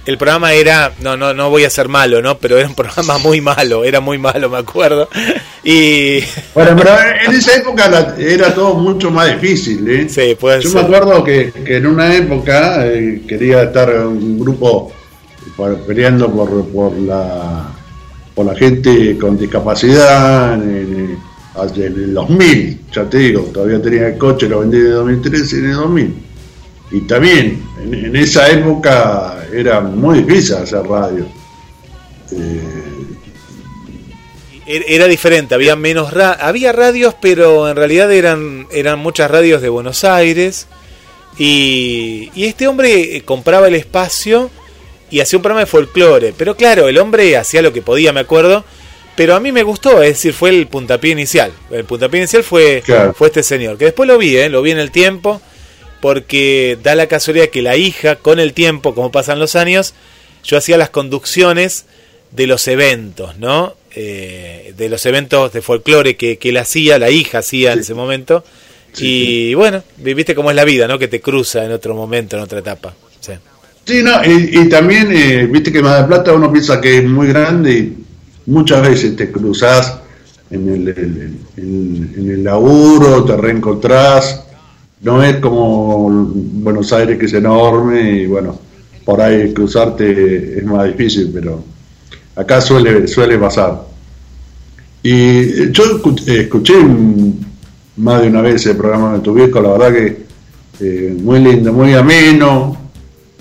El programa era, no, no, no voy a ser malo, ¿no? Pero era un *laughs* programa muy malo, era muy malo, me acuerdo. *laughs* Y Bueno, pero en esa época la- era todo mucho más difícil, ¿eh? sí, puede Yo ser. me acuerdo que, que en una época eh, quería estar en un grupo por- peleando por, por la por la gente con discapacidad en, en- hacia el 2000, ya te digo, todavía tenía el coche, lo vendí en el 2013 y en el 2000. Y también en, en esa época era muy difícil hacer radio. Eh, Er- Era diferente, había menos ra había radios, pero en realidad eran eran muchas radios de Buenos Aires y, y este hombre eh, compraba el espacio y hacía un programa de folclore, pero claro, el hombre hacía lo que podía, me acuerdo, pero a mí me gustó, es decir, fue el puntapié inicial. El puntapié inicial fue Claro. fue este señor, que después lo vi, ¿eh? lo vi en el tiempo porque da la casualidad que la hija con el tiempo, como pasan los años, yo hacía las conducciones de los eventos, ¿no? Eh, de los eventos de folclore que, que él hacía, la hija hacía en ese momento. y bueno, viste cómo es la vida, ¿no? Que te cruza en otro momento, en otra etapa. Sí. Sí, no, y, y también, eh, viste que Mar del Plata uno piensa que es muy grande y muchas veces te cruzás en el, en- el laburo, te reencontrás, no es como Buenos Aires que es enorme y bueno, por ahí cruzarte es más difícil, pero acá suele, suele pasar. Y yo eh, escuché un- más de una vez el programa de tu viejo, la verdad que eh, muy lindo, muy ameno,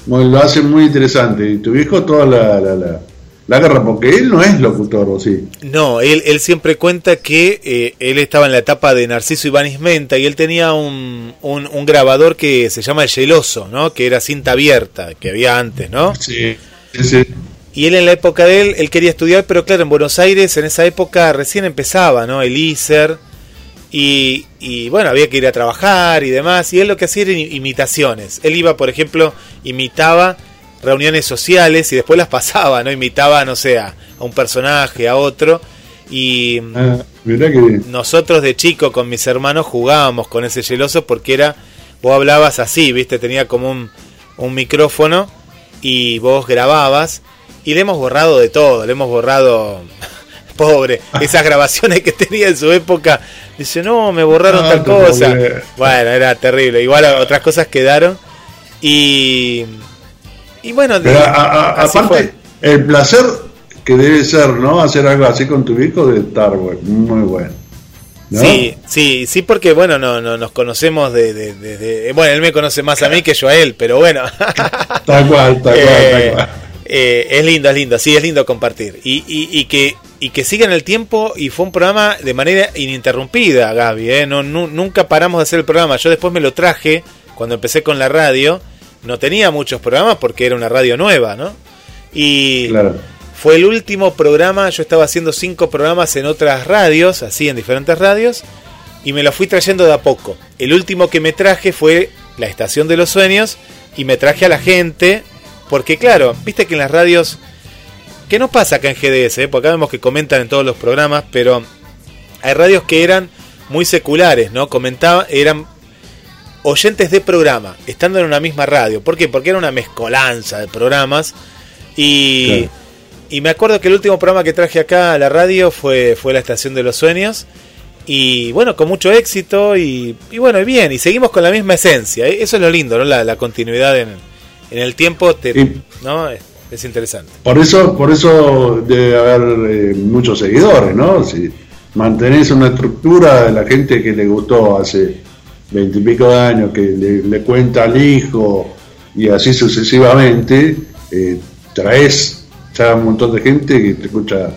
lo hace muy interesante. Y tu viejo toda la, la, la, la agarra, porque él no es locutor, ¿o sí? No, él, él siempre cuenta que eh, él estaba en la etapa de Narciso Ibáñez Menta y él tenía un, un, un grabador que se llama el Geloso, ¿no? Que era cinta abierta, que había antes, ¿no? Sí. sí, sí. Y él en la época de él, él quería estudiar, pero claro, en Buenos Aires en esa época recién empezaba, ¿no? El ISER. Y, y bueno, había que ir a trabajar y demás. Y él lo que hacía era imitaciones. Él iba, por ejemplo, imitaba reuniones sociales y después las pasaba, ¿no? Imitaba, no sé, a, un personaje, a otro. Y Ah, mirá que nosotros de chico con mis hermanos jugábamos con ese geloso porque era, vos hablabas así, viste, tenía como un, un micrófono y vos grababas y le hemos borrado de todo, le hemos borrado, *laughs* pobre, esas grabaciones que tenía en su época, dice, no, me borraron Ah, tal cosa. pobre. Bueno, era terrible, igual otras cosas quedaron y... Y bueno, Pero a- a- así aparte, fue. el placer que debe ser, ¿no? Hacer algo así con tu viejo debe estar bueno, muy bueno. ¿no? Sí, sí, sí, porque bueno, no, no nos conocemos de, de- de- de- bueno, él me conoce más a mí que yo a él, pero bueno. *laughs* Tal cual, tal cual, Eh, tal cual. eh, es lindo, es lindo, sí, es lindo compartir. Y, y, y que y que siga en el tiempo y fue un programa de manera ininterrumpida, Gaby, ¿eh? no, nu- nunca paramos de hacer el programa. Yo después me lo traje cuando empecé con la radio, no tenía muchos programas porque era una radio nueva, ¿no? Y Claro. fue el último programa, yo estaba haciendo cinco programas en otras radios, así en diferentes radios, y me lo fui trayendo de a poco. El último que me traje fue la Estación de los Sueños, y me traje a la gente, porque claro, viste que en las radios, que no pasa acá en GDS, eh? porque acá vemos que comentan en todos los programas, pero hay radios que eran muy seculares, ¿no? Comentaban, eran oyentes de programa, estando en una misma radio. ¿Por qué? Porque era una mezcolanza de programas. Y, Claro. y me acuerdo que el último programa que traje acá a la radio fue, fue La Estación de los Sueños. Y bueno, con mucho éxito y, y bueno, y bien, y seguimos con la misma esencia. E- Eso es lo lindo, ¿no? La, la continuidad en, en el tiempo te, Y- ¿no? es, es interesante. Por eso, por eso debe haber eh, muchos seguidores, ¿no? Si mantenés una estructura de la gente que le gustó hace veintipico de años, que le, cuenta al hijo y así sucesivamente, eh, traes ya un montón de gente que te escucha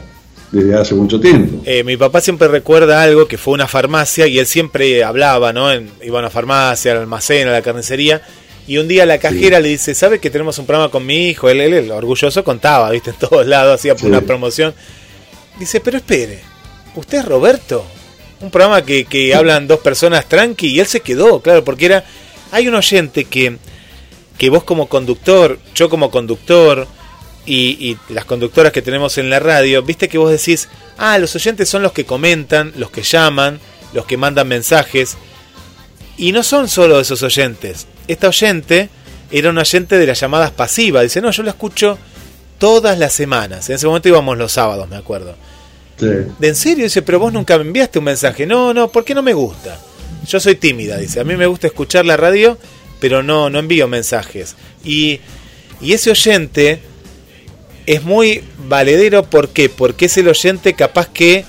desde hace mucho tiempo. Eh, mi papá siempre recuerda algo que fue una farmacia y él siempre hablaba, ¿no? iba a una farmacia, al almacén, a la carnicería. Y un día la cajera le dice, ¿sabe que tenemos un programa con mi hijo? Él, él, orgulloso contaba, ¿viste? *laughs* En todos lados, hacía una promoción. Dice, pero espere, ¿usted es Roberto? Un programa que, que hablan dos personas tranqui y él se quedó, claro, porque era... Hay un oyente que, que vos como conductor, yo como conductor, y, las conductoras que tenemos en la radio, viste que vos decís, ah, los oyentes son los que comentan, los que llaman, los que mandan mensajes. Y no son solo esos oyentes. Esta oyente era un oyente de las llamadas pasivas. Dice, no, yo lo escucho todas las semanas. En ese momento íbamos los sábados, me acuerdo. ¿De en serio? Dice, pero vos nunca me enviaste un mensaje. No, no, ¿por qué no me gusta? Yo soy tímida, dice. A mí me gusta escuchar la radio, pero no, no envío mensajes. Y, y ese oyente es muy valedero, ¿por qué? Porque es el oyente capaz que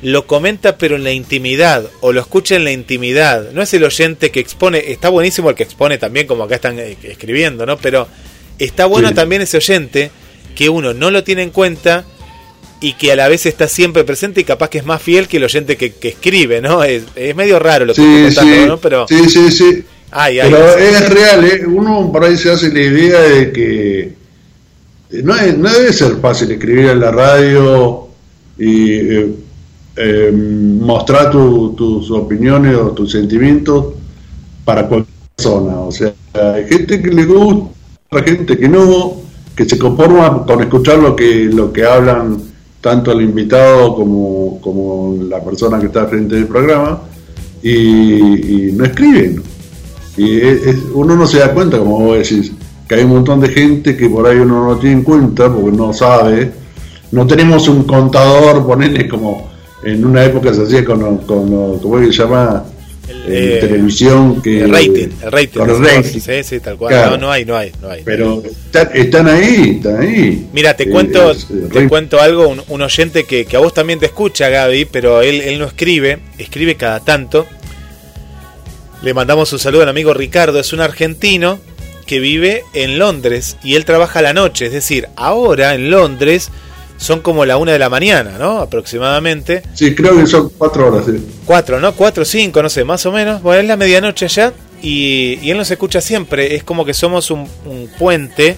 lo comenta pero en la intimidad, o lo escucha en la intimidad. No es el oyente que expone, está buenísimo el que expone también, como acá están eh, escribiendo, ¿no? Pero está bueno también ese oyente que uno no lo tiene en cuenta y que a la vez está siempre presente y capaz que es más fiel que el oyente que, escribe, ¿no? Es, medio raro lo que sí, estoy contando, ¿no? Pero, sí, sí, sí. Pero es real, ¿eh? Uno por ahí se hace la idea de que no, debe ser fácil escribir en la radio y eh, eh, mostrar tus opiniones o tus sentimientos para cualquier persona. O sea, hay gente que le gusta, gente que no, que se conforma con escuchar lo que, lo que hablan tanto el invitado como, como la persona que está frente del programa y, no escriben. Y uno no se da cuenta, como vos decís, hay un montón de gente que por ahí uno no tiene en cuenta porque no sabe. No tenemos un contador, ponele como en una época se hacía con, con, ¿cómo se llama? En eh, televisión que el rating el rating, el Sí, sí, tal cual. No, no hay no hay no hay. Pero están, ahí están ahí. Mira te cuento te cuento algo un, oyente que, que, a vos también te escucha Gaby pero él, él no escribe escribe cada tanto. Le mandamos un saludo al amigo Ricardo es un argentino que vive en Londres y él trabaja a la noche, es decir, ahora en Londres son como la una de la mañana, ¿no? Aproximadamente. Sí, creo que son cuatro horas, sí. Cuatro, ¿no? Cuatro, cinco, no sé, más o menos. Bueno, es la medianoche allá y, y él nos escucha siempre. Es como que somos un, puente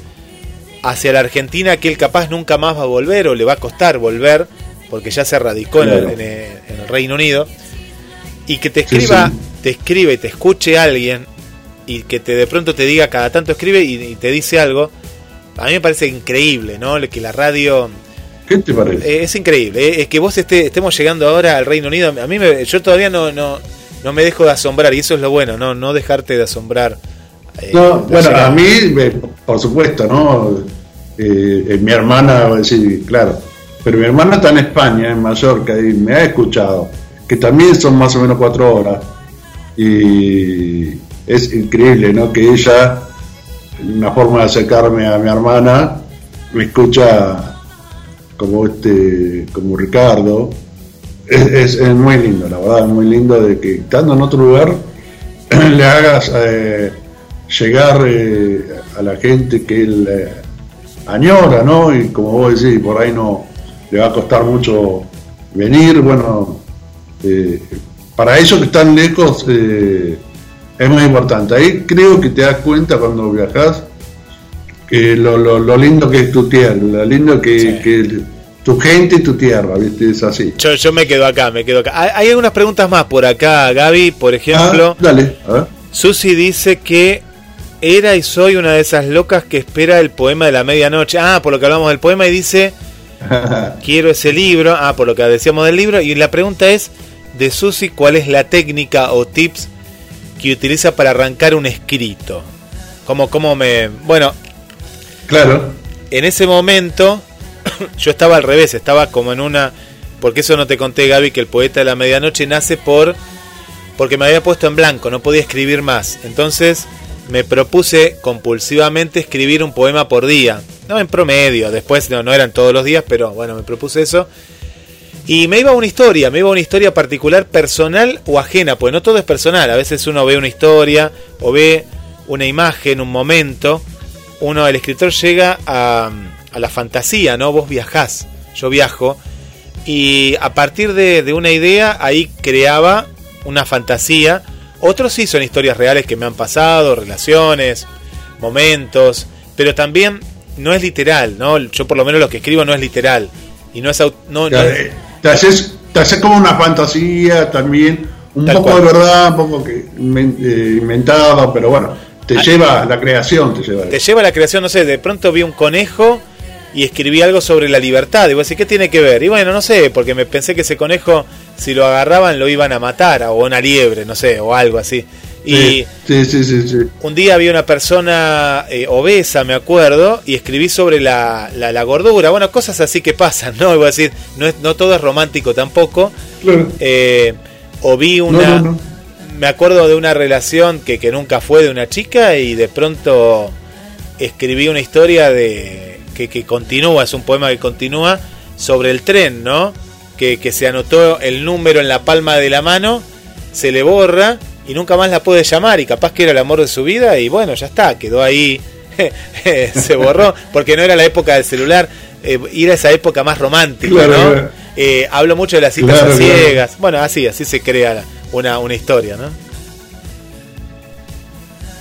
hacia la Argentina que él capaz nunca más va a volver o le va a costar volver porque ya se radicó en, el, Reino Unido. Y que te escriba, te escribe y te escuche alguien y que te de pronto te diga cada tanto escribe y, te dice algo, a mí me parece increíble, ¿no? Que la radio... ¿Qué te parece? Eh, es increíble, eh, es que vos esté, estemos llegando ahora al Reino Unido, a mí me, yo todavía no, no, no me dejo de asombrar y eso es lo bueno, no, no dejarte de asombrar. Eh, no, bueno, a mí, por supuesto, ¿no? mi hermana, sí, claro, pero mi hermana está en España, en Mallorca, y me ha escuchado, que también son más o menos cuatro horas. Y, es increíble, ¿no? Que ella, una forma de acercarme a mi hermana, me escucha como este, como Ricardo. Es, muy lindo, la verdad, es muy lindo de que estando en otro lugar *clears throat* le hagas eh, llegar eh, a la gente que él eh, añora, ¿no? Y como vos decís, por ahí no le va a costar mucho venir, bueno, para ellos que están lejos, es muy importante. Ahí creo que te das cuenta cuando viajas que lo, lo, lindo que es tu tierra, lo lindo que, tu gente y tu tierra, ¿viste? Es así. Yo, yo me quedo acá, me quedo acá. Hay, algunas preguntas más por acá, Gaby, por ejemplo. Ah, dale, a ver. Susi dice que era y soy una de esas locas que espera el poema de la medianoche. Ah, por lo que hablamos del poema y dice, *laughs* quiero ese libro. Ah, por lo que decíamos del libro. Y la pregunta es de Susi, ¿cuál es la técnica o tips que utiliza para arrancar un escrito. Como, como me. Bueno. Claro. En ese momento, *clears throat* yo estaba al revés, estaba como en una. Porque eso no te conté, Gaby, que el poeta de la medianoche nace por. Porque me había puesto en blanco, no podía escribir más. Entonces me propuse compulsivamente escribir un poema por día. no en promedio, después no, no eran todos los días, pero bueno, me propuse eso. Y me iba a una historia, me iba a una historia particular, personal o ajena, pues no todo es personal, a veces uno ve una historia o ve una imagen, un momento, uno, el escritor llega a, a la fantasía, ¿no? Vos viajás, yo viajo, y a partir de, de una idea ahí creaba una fantasía. Otros sí son historias reales que me han pasado, relaciones, momentos, pero también no es literal, ¿no? Yo por lo menos lo que escribo no es literal. Y no es... No, no es te, haces, te haces como una fantasía también, un Tal poco cual. de verdad, un poco que eh, inventado, pero bueno, te Ah. lleva la creación, te lleva. te lleva a la creación, no sé, de pronto vi un conejo y escribí algo sobre la libertad. Y vos decís, ¿qué tiene que ver? Y bueno, no sé, porque me pensé que ese conejo, si lo agarraban, lo iban a matar, o una liebre, no sé, o algo así. Y Sí, sí, sí, un día había una persona eh, obesa, me acuerdo, y escribí sobre la, la, la gordura. Bueno, cosas así que pasan, ¿no? Iba a decir, no, es, no todo es romántico tampoco. Claro. Eh, o vi una. no, no. Me acuerdo de una relación que, que nunca fue de una chica y de pronto escribí una historia de que, que continúa, es un poema que continúa sobre el tren, ¿no? Que, que se anotó el número en la palma de la mano, se le borra y nunca más la puede llamar y capaz que era el amor de su vida y bueno, ya está, quedó ahí, *laughs* se borró, porque no era la época del celular, eh, era esa época más romántica, Claro, ¿no? claro. Eh, hablo mucho de las citas Claro, a ciegas, bueno, así, así se crea una, una historia, ¿no?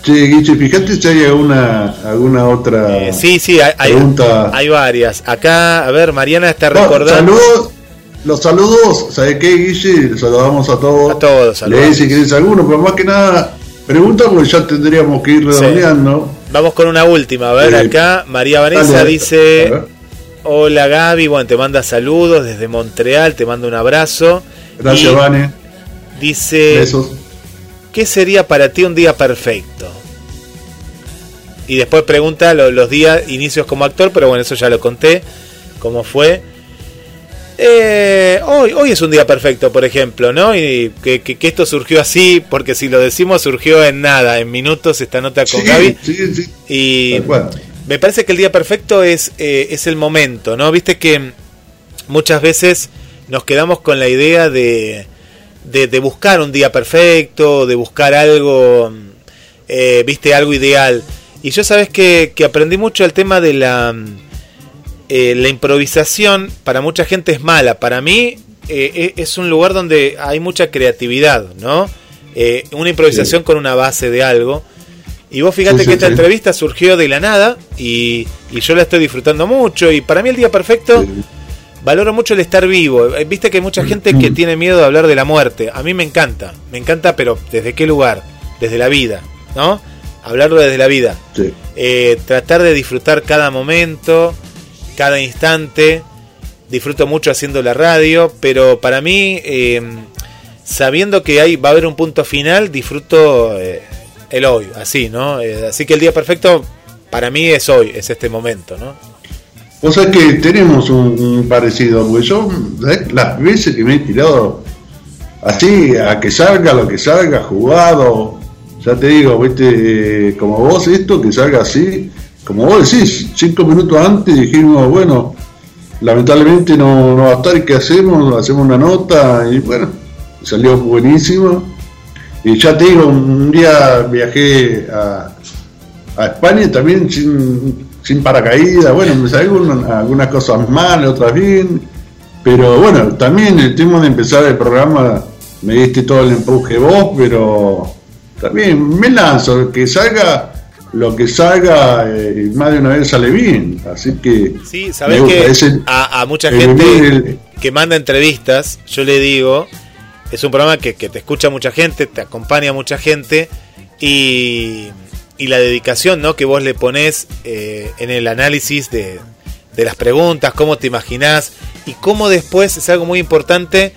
Che, Guiche, fíjate si hay alguna, alguna otra Eh, sí, sí, hay, pregunta. hay varias. Acá, a ver, Mariana está No, recordando. saludos, los saludos, ¿sabes qué, Guille? Saludamos a todos. A todos, saludamos. Lees si querés alguno, pero más que nada, pregunta porque ya tendríamos que ir redondeando. Vamos con una última, a ver, Eh, acá María Vanessa Dale, dice, hola Gaby, bueno, te manda saludos desde Montreal, te manda un abrazo. Gracias, Y Vane. Dice, Besos. ¿qué sería para ti un día perfecto? Y después pregunta lo- los días, inicios como actor, pero bueno, eso ya lo conté, cómo fue. Eh, hoy, hoy es un día perfecto, por ejemplo, ¿no? Y que, que- que esto surgió así, porque si lo decimos surgió en nada, en minutos esta nota con Sí, Gaby. sí, sí. Y me parece que el día perfecto es, eh, es el momento, ¿no? Viste que muchas veces nos quedamos con la idea de, de, de buscar un día perfecto, de buscar algo, eh, viste, algo ideal. Y yo sabes que, que aprendí mucho el tema de la, eh, la improvisación, para mucha gente es mala, para mí eh, es un lugar donde hay mucha creatividad, ¿no? Eh, una improvisación con una base de algo. Y vos fíjate Sí, sí, que esta entrevista surgió de la nada y, y yo la estoy disfrutando mucho. Y para mí el día perfecto. Valoro mucho el estar vivo. Eh, Viste que hay mucha gente que tiene miedo de hablar de la muerte. A mí me encanta, me encanta, pero ¿desde qué lugar? Desde la vida, ¿no? Hablarlo desde la vida. Sí. Eh, tratar de disfrutar cada momento, cada instante. Disfruto mucho haciendo la radio, pero para mí, eh, sabiendo que hay, va a haber un punto final, disfruto eh, el hoy, así, ¿no? Así que el día perfecto para mí es hoy, es este momento, ¿no? Vos sabés que tenemos un, parecido, porque yo, las veces que me he tirado así, a que salga lo que salga, jugado, ya te digo, viste, como vos esto, que salga así, como vos decís, cinco minutos antes dijimos, bueno, lamentablemente no, no va a estar, ¿y ¿qué hacemos? Hacemos una nota, y bueno, salió buenísimo. Y ya te digo, un día viajé a, a España también sin, sin paracaídas, bueno, me salieron algunas cosas mal, otras bien, pero bueno, también el tema de empezar el programa, me diste todo el empuje vos, pero también me lanzo, que salga lo que salga, eh, más de una vez sale bien, así que Sí, gusta, que a, a mucha gente el- que manda entrevistas, yo le digo, es un programa que, que te escucha mucha gente, te acompaña mucha gente y, y la dedicación ¿no? que vos le ponés eh, en el análisis de, de las preguntas, cómo te imaginás y cómo después es algo muy importante.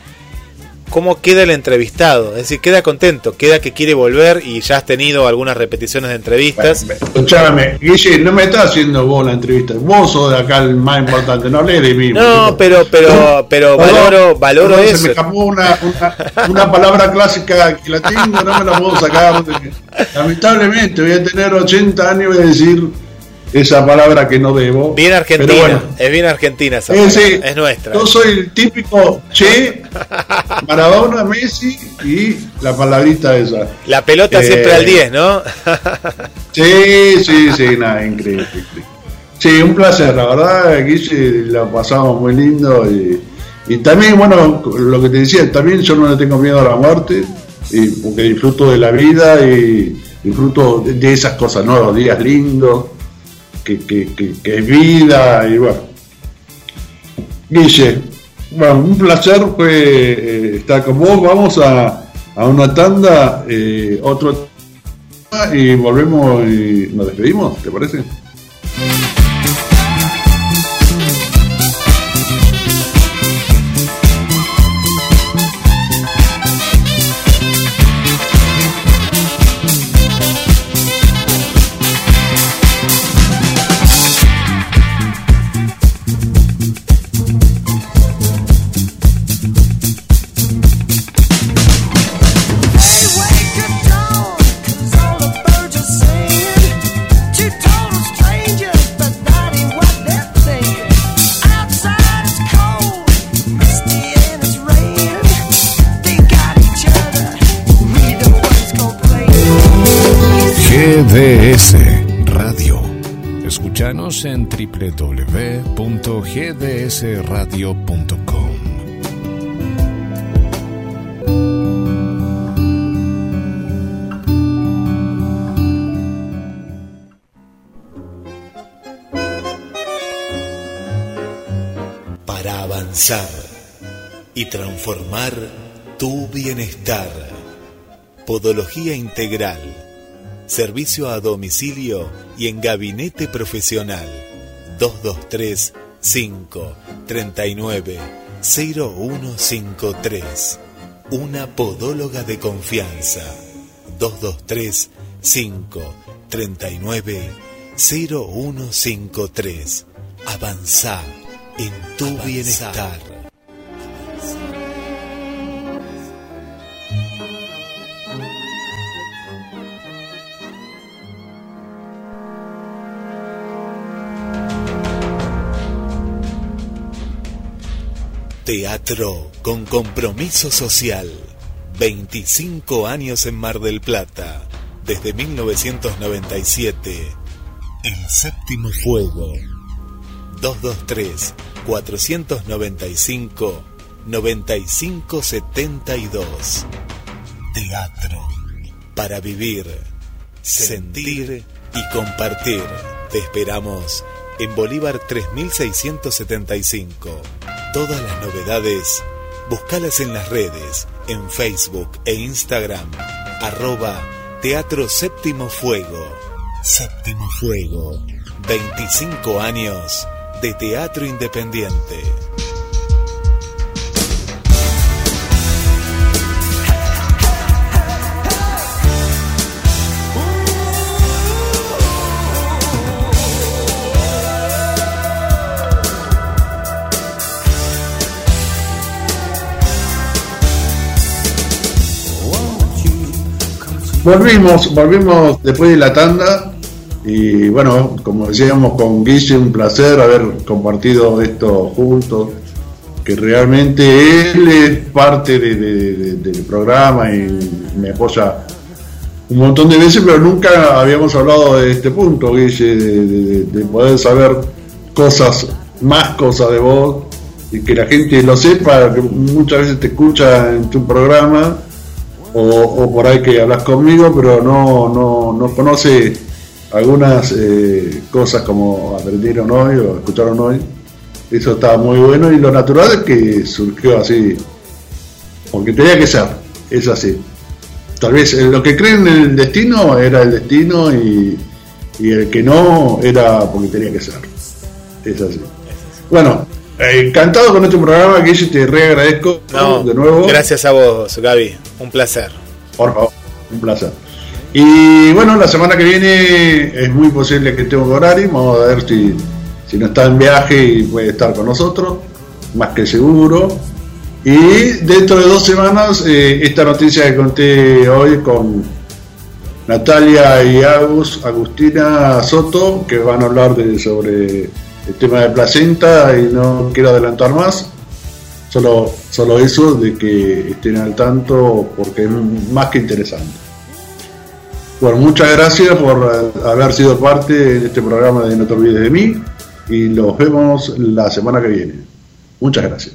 ¿Cómo queda el entrevistado? Es decir, queda contento, queda que quiere volver y ya has tenido algunas repeticiones de entrevistas. Escuchame, Guille, no me estás haciendo vos la entrevista, vos sos de acá el más importante, no hablé de mí. No, pero, pero, pero valoro, valoro perdón, eso. Se me escapó una, una, una palabra clásica que la tengo, no me la puedo sacar. Lamentablemente, voy a tener 80 años y voy a decir esa palabra que no debo. Bien argentina, es bien argentina esa palabra, es nuestra. Yo soy el típico Che, *laughs* Maradona, Messi y la palabrita esa. La pelota siempre al 10, ¿no? *laughs* sí, sí, sí, nada, increíble, Sí, un placer, la verdad, Guille, la pasamos muy lindo y, y también, bueno, lo que te decía, también yo no le tengo miedo a la muerte, y porque disfruto de la vida y disfruto de esas cosas, ¿no? Los días lindos, que, que, es vida y bueno. Guille, bueno, un placer fue eh, estar con vos. Vamos a, a una tanda, eh, otro y volvemos y nos despedimos, ¿te parece? www.gdsradio.com. Para avanzar y transformar tu bienestar. Podología integral servicio a domicilio y en gabinete profesional 223 5 39 0153. Una podóloga de confianza 223 5 39 0153. Avanza en tu bienestar. Teatro con compromiso social. 25 años en Mar del Plata. Desde 1997. El séptimo fuego. 223-495-9572. Teatro. Para vivir, sentir y compartir. Te esperamos en Bolívar 3675 Todas las novedades, búscalas en las redes, en Facebook e Instagram, arroba Teatro Séptimo Fuego. Séptimo Fuego, 25 años de teatro independiente. Volvimos, volvimos después de la tanda y bueno, como decíamos con Guille, un placer haber compartido esto juntos, que realmente él es parte del programa y me apoya un montón de veces, pero nunca habíamos hablado de este punto, Guille, de, poder saber cosas, más cosas de vos y que la gente lo sepa, que muchas veces te escucha en tu programa o, por ahí que hablas conmigo, pero no, no, no conoce algunas eh, cosas como aprendieron hoy o escucharon hoy. Eso estaba muy bueno y lo natural es que surgió así, porque tenía que ser, es así. Tal vez eh, lo que creen en el destino era el destino y, y el que no era porque tenía que ser. Es así. Bueno, encantado con este programa, que te re agradezco de nuevo. Gracias a vos, Gaby. Un placer. Por favor, un placer. Y bueno, la semana que viene es muy posible que tenga horario. Vamos a ver si, si no está en viaje y puede estar con nosotros. Más que seguro. Y dentro de dos semanas, eh, esta noticia que conté hoy con, Natalia y Agus, Agustina Soto, que van a hablar de, sobre el tema de placenta y no quiero adelantar más. Solo, solo eso de que estén al tanto porque es más que interesante. Bueno, muchas gracias por haber sido parte de este programa de No te olvides de mí y los vemos la semana que viene. Muchas gracias.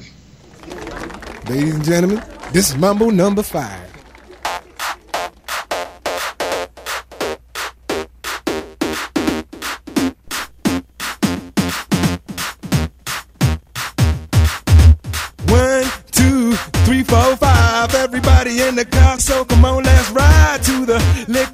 Ladies and gentlemen, this is Mambo number five.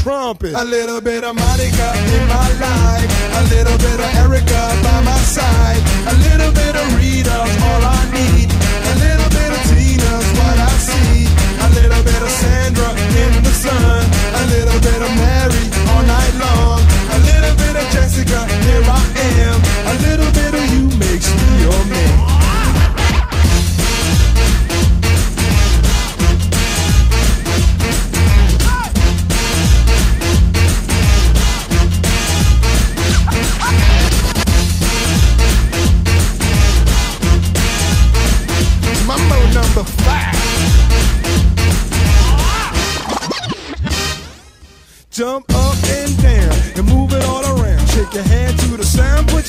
Trumpet. A little bit of Monica in my life. A little bit of Erica by my side. A little bit of Rita's all I need. A little bit of Tina's what I see. A little bit of Sandra in the sun. A little bit of Mary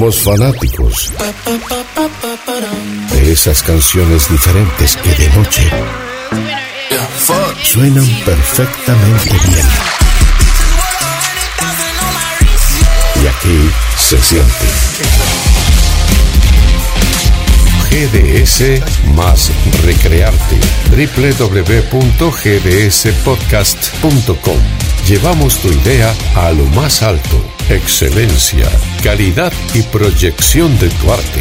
Somos fanáticos de esas canciones diferentes que de noche suenan perfectamente bien. Y aquí se siente. GDS más recrearte. www.gdspodcast.com. Llevamos tu idea a lo más alto. Excelencia, calidad y proyección de tu arte.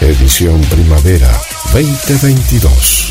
Edición Primavera 2022.